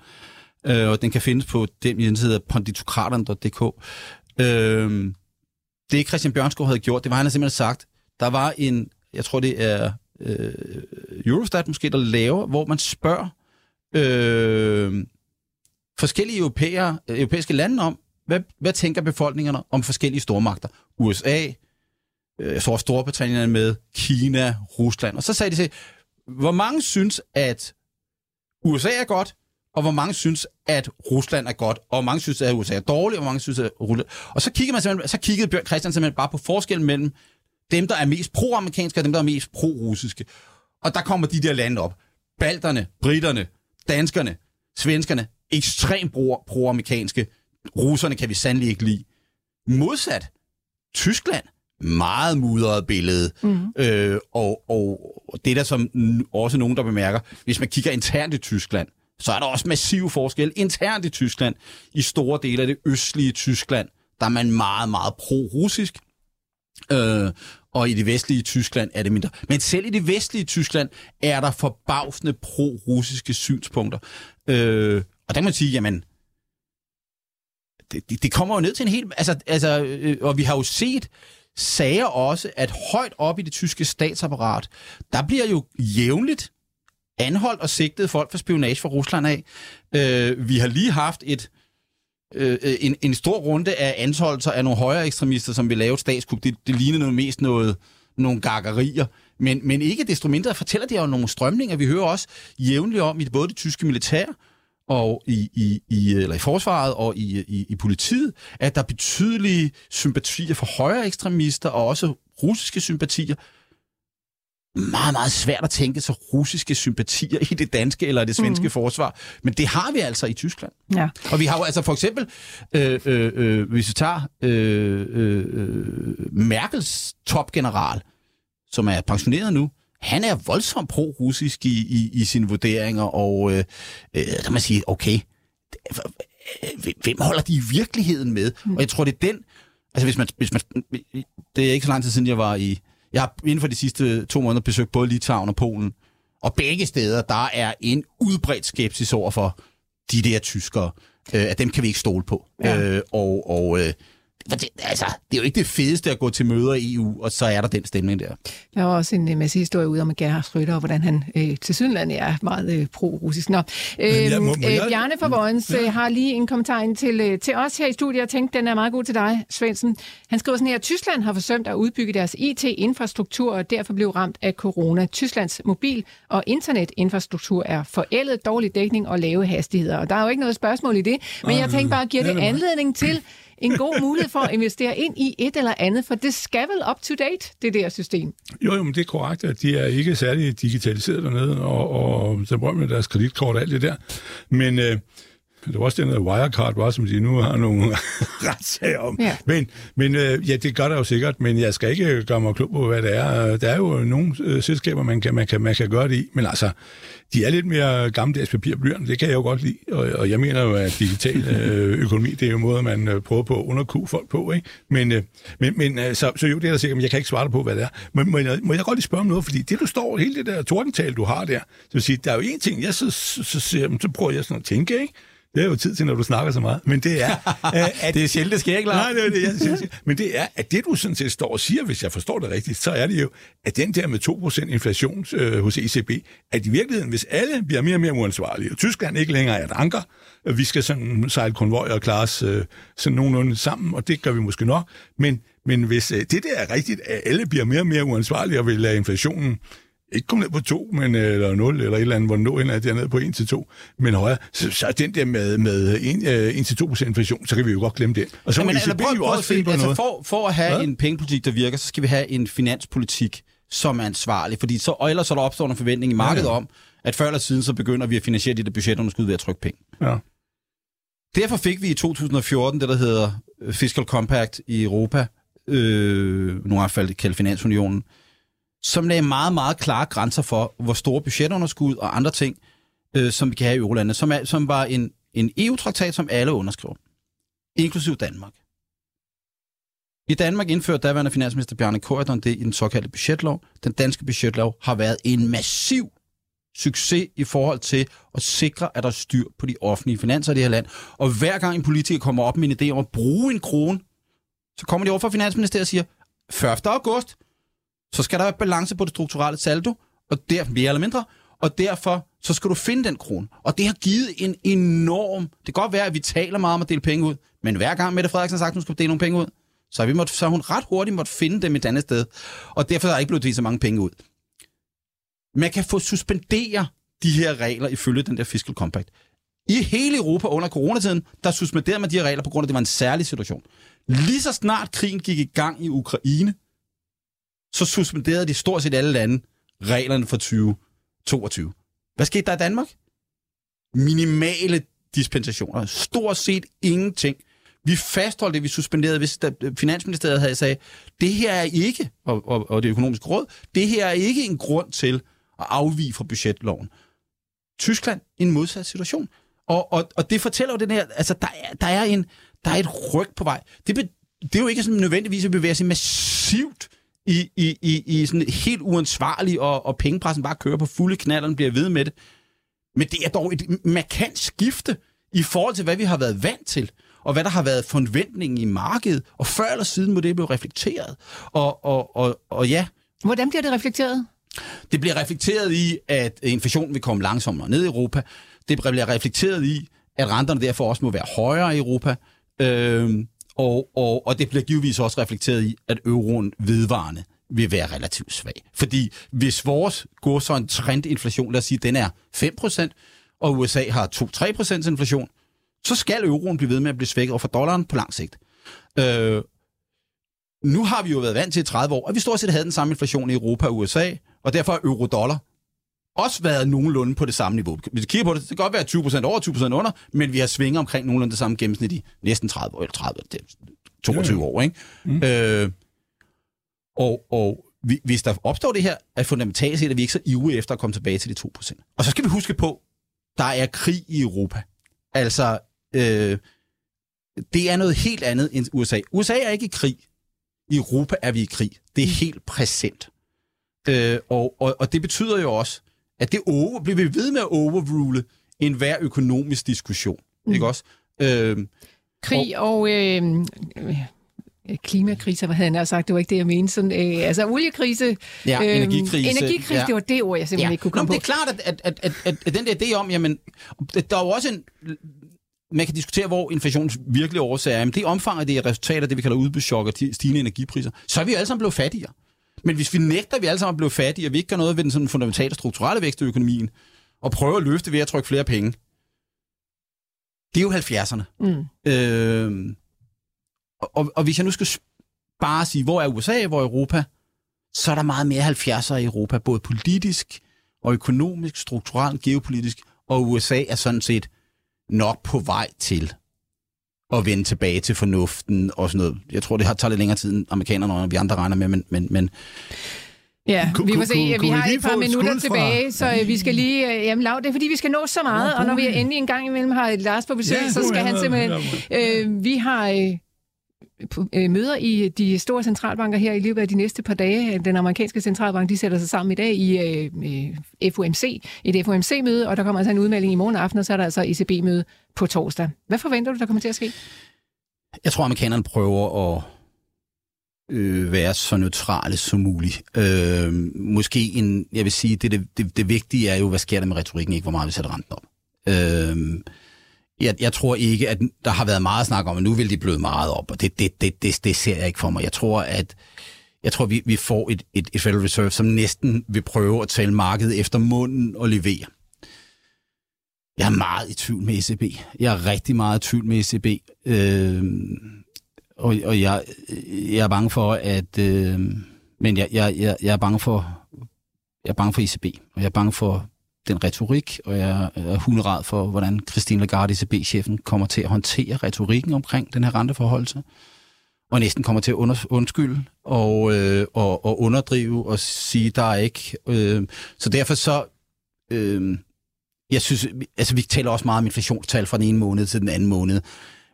Uh, og den kan findes på den hjemmeside, hedder ponditokraterne.dk. Uh, det Christian Bjørnskov havde gjort, det var, han havde simpelthen sagt, der var en, jeg tror det er uh, Eurostat måske, der laver, hvor man spørger øh, forskellige europæer, øh, europæiske lande om, hvad, hvad tænker befolkningerne om forskellige stormagter? USA, øh, jeg tror Storbritannien er med, Kina, Rusland. Og så sagde de til, hvor mange synes, at USA er godt, og hvor mange synes, at Rusland er godt, og hvor mange synes, at USA er dårligt, og hvor mange synes, at Rusland... Og så, kiggede man simpelthen, så kiggede Bjørn Christian simpelthen bare på forskellen mellem dem, der er mest pro-amerikanske, og dem, der er mest pro-russiske. Og der kommer de der lande op. Balterne, britterne, danskerne, svenskerne, ekstremt pro-amerikanske. Russerne kan vi sandelig ikke lide. Modsat Tyskland, meget mudret billede. Mm. Øh, og, og det er der som også nogen, der bemærker, hvis man kigger internt i Tyskland, så er der også massiv forskel internt i Tyskland. I store dele af det østlige Tyskland, der er man meget, meget pro-russisk. Øh, og i det vestlige Tyskland er det mindre. Men selv i det vestlige Tyskland er der forbavsende pro-russiske synspunkter. Øh, og der kan man sige, jamen, det, det kommer jo ned til en helt... Altså, altså, øh, og vi har jo set sager også, at højt op i det tyske statsapparat, der bliver jo jævnligt anholdt og sigtet folk for spionage fra Rusland af. Øh, vi har lige haft et Øh, øh, en, en stor runde af anholdelser af nogle højere ekstremister, som vil lave et statskup. Det, det ligner noget mest noget, nogle gakkerier. Men, men ikke desto mindre fortæller det jo nogle strømninger. Vi hører også jævnligt om i både det tyske militær og i, i, i, eller i forsvaret og i, i, i politiet, at der er betydelige sympatier for højre ekstremister og også russiske sympatier. Meget, meget svært at tænke sig russiske sympatier i det danske eller det svenske mm. forsvar. Men det har vi altså i Tyskland. Ja. Og vi har jo altså for eksempel, øh, øh, øh, hvis vi tager øh, øh, Merkels topgeneral, som er pensioneret nu, han er voldsomt pro-russisk i, i, i sine vurderinger, og øh, øh, der man sige, okay, hvem holder de i virkeligheden med? Mm. Og jeg tror, det er den, altså hvis man, hvis man, det er ikke så lang tid siden, jeg var i, jeg har inden for de sidste to måneder besøgt både Litauen og Polen, og begge steder, der er en udbredt skepsis over for de der tyskere, øh, at dem kan vi ikke stole på. Ja. Øh, og og øh, det, altså, det er jo ikke det fedeste at gå til møder i EU, og så er der den stemning der. Der var også en masse historie ud om Gerhard Schröder, og hvordan han øh, til Sydlandet er meget øh, pro-russisk. Nå, øh, jeg, må, må jeg... øh, Bjarne fra Vojens ja. øh, har lige en kommentar ind til, øh, til os her i studiet. Jeg tænkte, den er meget god til dig, Svendsen. Han skriver sådan her, at Tyskland har forsømt at udbygge deres IT-infrastruktur, og derfor blev ramt af corona. Tysklands mobil- og internetinfrastruktur er forældet, dårlig dækning og lave hastigheder. Og der er jo ikke noget spørgsmål i det, men jeg tænkte bare, giver det anledning til en god mulighed for at investere ind i et eller andet, for det skal vel up to date, det der system? Jo, jo, men det er korrekt, at de er ikke særlig digitaliseret dernede, og, og så bruger med deres kreditkort og alt det der. Men øh, det var også den der Wirecard, var, som de nu har nogle retssager om. Ja. Men, men øh, ja, det gør der jo sikkert, men jeg skal ikke gøre mig klub på, hvad det er. Der er jo nogle øh, selskaber, man kan, man, kan, man kan gøre det i, men altså, de er lidt mere gammeldags papir og blyant. Det kan jeg jo godt lide, og, og jeg mener jo, at digital øh, økonomi, det er jo måde, man øh, prøver på at underkue folk på. Ikke? Men, øh, men, men øh, så, så jo, det er der sikkert, men jeg kan ikke svare dig på, hvad det er. Men må jeg, må jeg godt lige spørge om noget, fordi det, du står, hele det der tordental, du har der, så vil sige, der er jo en ting, jeg så, så, så, så, så prøver jeg sådan at tænke, ikke? Det er jo tid til, når du snakker så meget. Men det er... at, det er sjældent, det sker ikke, Nej, det er det, jeg synes. Men det er, at det du sådan set står og siger, hvis jeg forstår det rigtigt, så er det jo, at den der med 2% inflation øh, hos ECB, at i virkeligheden, hvis alle bliver mere og mere uansvarlige, og Tyskland ikke længere er et anker, vi skal sådan sejle konvoj og klare os øh, sådan nogenlunde sammen, og det gør vi måske nok, men, men hvis øh, det der er rigtigt, at alle bliver mere og mere uansvarlige og vil lade inflationen ikke komme ned på 2, men, øh, eller 0, eller et eller andet, hvor nå er ned på 1 til 2, men højere, så, så den der med, med 1, 1 til 2 procent inflation, så kan vi jo godt glemme det. Og så må ja, ECB jo også finde på altså, noget. For, for at have ja? en pengepolitik, der virker, så skal vi have en finanspolitik, som er ansvarlig, fordi så, og ellers så der opstår en forventning i markedet ja, ja. om, at før eller siden, så begynder vi at finansiere de der budgetunderskud ved at trykke penge. Ja. Derfor fik vi i 2014 det, der hedder Fiscal Compact i Europa, øh, nu har kaldt Finansunionen, som lagde meget, meget klare grænser for, hvor store budgetunderskud og andre ting, øh, som vi kan have i eurolandet, som, er, som var en, en EU-traktat, som alle underskrev, inklusiv Danmark. I Danmark indførte daværende finansminister Bjarne Corydon det i den såkaldte budgetlov. Den danske budgetlov har været en massiv succes i forhold til at sikre, at der er styr på de offentlige finanser i det her land. Og hver gang en politiker kommer op med en idé om at bruge en krone, så kommer de over fra Finansministeriet og siger, 1. august, så skal der være balance på det strukturelle saldo, og der mere eller mindre, og derfor så skal du finde den krone. Og det har givet en enorm... Det kan godt være, at vi taler meget om at dele penge ud, men hver gang Mette Frederiksen har sagt, at hun skal dele nogle penge ud, så har, vi måtte, så har hun ret hurtigt måtte finde dem et andet sted. Og derfor er der ikke blevet delt så mange penge ud. Man kan få suspendere de her regler ifølge den der fiscal compact. I hele Europa under coronatiden, der suspenderede man de her regler på grund af, at det var en særlig situation. Lige så snart krigen gik i gang i Ukraine, så suspenderede de stort set alle lande reglerne for 2022. Hvad skete der i Danmark? Minimale dispensationer. Stort set ingenting. Vi fastholdt det, vi suspenderede, hvis Finansministeriet havde sagt, det her er ikke, og, og, og det økonomiske råd, det her er ikke en grund til at afvige fra budgetloven. Tyskland i en modsat situation. Og, og, og det fortæller jo den her, altså der er, der er, en, der er et ryg på vej. Det, be, det er jo ikke sådan nødvendigvis at bevæge sig massivt i, i, i, i sådan helt uansvarlig, og, og pengepressen bare kører på fulde knalderne, bliver ved med det. Men det er dog et markant skifte i forhold til, hvad vi har været vant til, og hvad der har været forventningen i markedet, og før eller siden må det blive reflekteret. Og, og, og, og ja. Hvordan bliver det reflekteret? Det bliver reflekteret i, at inflationen vil komme langsommere ned i Europa. Det bliver reflekteret i, at renterne derfor også må være højere i Europa. Øhm, og, og, og det bliver givetvis også reflekteret i, at euroen vedvarende vil være relativt svag. Fordi hvis vores går så en trendinflation, lad os sige, den er 5%, og USA har 2-3% inflation, så skal euroen blive ved med at blive svækket over for dollaren på lang sigt. Øh, nu har vi jo været vant til i 30 år, at vi stort set havde den samme inflation i Europa og USA, og derfor er euro-dollar også været nogenlunde på det samme niveau. Hvis vi kigger på det, det kan godt være 20% over, 20% under, men vi har svinget omkring nogenlunde det samme gennemsnit i næsten 30 år, eller 30, 22 år, ikke? Mm. Øh, og, og hvis der opstår det her, er fundamentalt set, at vi ikke så ivrige efter at komme tilbage til de 2%. Og så skal vi huske på, der er krig i Europa. Altså, øh, det er noget helt andet end USA. USA er ikke i krig. I Europa er vi i krig. Det er helt præsent. Øh, og, og, og det betyder jo også, at det over, bliver vi ved med at overrule enhver økonomisk diskussion. Mm. Ikke også? Øh, Krig og... og øh, klimakriser, hvad havde jeg sagt, det var ikke det, jeg mente. Sådan, øh, altså oliekrise, ja, øh, energikrise. Energikrise, ja. det var det ord, jeg simpelthen ja. ikke kunne komme Nå, på. Det er klart, at, at, at, at, at den der idé om, jamen, der er jo også en man kan diskutere, hvor inflationens virkelige årsager er, men det omfang af det er resultat af det, vi kalder udbudschok og stigende energipriser, så er vi jo alle sammen blevet fattigere. Men hvis vi nægter, at vi alle sammen er blevet fattige, og vi ikke gør noget ved den sådan fundamentale strukturelle vækst i økonomien, og prøver at løfte ved at trykke flere penge, det er jo 70'erne. Mm. Øh, og, og hvis jeg nu skal bare sige, hvor er USA, hvor er Europa, så er der meget mere 70'er i Europa, både politisk og økonomisk, strukturelt, geopolitisk, og USA er sådan set nok på vej til at vende tilbage til fornuften og sådan noget. Jeg tror, det har taget lidt længere tid end amerikanerne og vi andre regner med, men... men, men Ja, vi må se. Vi har et par minutter tilbage, så øh, vi skal lige... Øh, jamen, lav det er, fordi vi skal nå så meget, og når vi er endelig en gang imellem har Lars på besøg, så skal han simpelthen... Øh, vi har... Øh, møder i de store centralbanker her i løbet af de næste par dage. Den amerikanske centralbank de sætter sig sammen i dag i øh, øh FOMC, et FOMC-møde, og der kommer altså en udmelding i morgen aften, og så er der altså ECB-møde på torsdag. Hvad forventer du, der kommer til at ske? Jeg tror, amerikanerne prøver at øh, være så neutrale som muligt. Øh, måske en, jeg vil sige, det, det, det, det vigtige er jo, hvad sker der med retorikken, ikke hvor meget vi sætter renten op. Øh, jeg, jeg tror ikke, at der har været meget snak om, at nu vil de bløde meget op, og det, det, det, det, det ser jeg ikke for mig. Jeg tror, at jeg tror, vi, vi får et, et, et Federal Reserve, som næsten vil prøve at tale markedet efter munden og levere. Jeg er meget i tvivl med ECB. Jeg er rigtig meget i tvivl med ECB. Øh, og og jeg, jeg er bange for, at... Øh, men jeg, jeg, jeg, jeg er bange for... Jeg er bange for ECB, og jeg er bange for den retorik, og jeg er hunderad for, hvordan Christine Lagarde, ECB-chefen, kommer til at håndtere retorikken omkring den her renteforholdelse, og næsten kommer til at under, undskylde og, øh, og, og underdrive og sige, der er ikke... Øh, så derfor så... Øh, jeg synes, altså vi taler også meget om inflationstal fra den ene måned til den anden måned,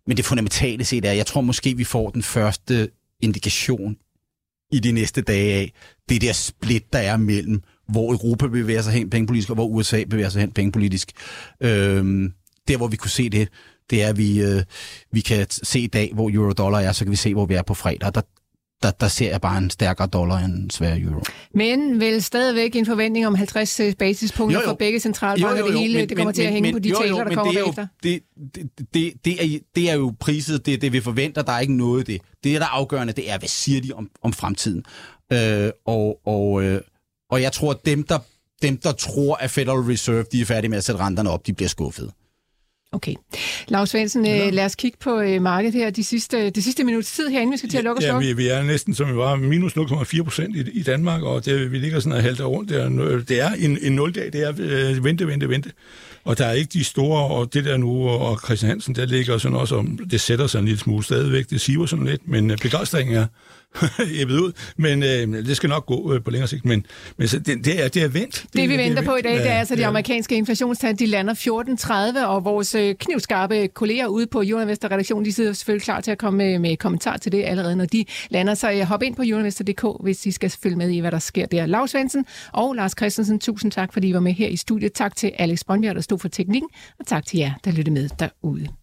men det fundamentale set er, jeg tror måske, vi får den første indikation i de næste dage af, det der split, der er mellem hvor Europa bevæger sig hen pengepolitisk, og hvor USA bevæger sig hen pengepolitisk. Øhm, der, hvor vi kunne se det, det er, at vi, øh, vi kan se i dag, hvor euro-dollar er, så kan vi se, hvor vi er på fredag. Der, der, der ser jeg bare en stærkere dollar end svær euro. Men vel stadigvæk en forventning om 50 øh, basispunkter jo, jo. for begge centralbanker. Jo, jo, jo, det hele men, det kommer men, til at hænge men, på de taler, der kommer bagefter. Det, det, det, det, er, det er jo priset, det, det vi forventer, der er ikke noget det. Det, der er afgørende, det er, hvad siger de om, om fremtiden. Øh, og, og, øh, og jeg tror, at dem, der, dem, der tror, at Federal Reserve de er færdige med at sætte renterne op, de bliver skuffet. Okay. Lars Svendsen, ja. Øh, lad os kigge på øh, markedet her de sidste, de sidste minutter tid herinde. Vi skal til at lukke ja, vi, vi er næsten, som vi var, minus 0,4 procent i, i Danmark, og det, vi ligger sådan og halter rundt. Det er, det er en, en nuldag, det er øh, vente, vente, vente. Og der er ikke de store, og det der nu, og Christian Hansen, der ligger sådan også, om, det sætter sig en lille smule stadigvæk, det siver sådan lidt, men øh, begejstringen er æbbet ud, men øh, det skal nok gå øh, på længere sigt, men, men så det, det, er, det er vendt. Det, det vi venter det på i dag, det er altså de amerikanske inflationstal, de lander 14.30, og vores øh, knivskarpe kolleger ude på Jordinvestor redaktion, de sidder selvfølgelig klar til at komme med, med kommentar til det allerede, når de lander. Så øh, hop ind på jordinvestor.dk, hvis I skal følge med i, hvad der sker der. Lars Svendsen og Lars Christensen, tusind tak, fordi I var med her i studiet. Tak til Alex Bondbjerg, der stod for teknikken, og tak til jer, der lyttede med derude.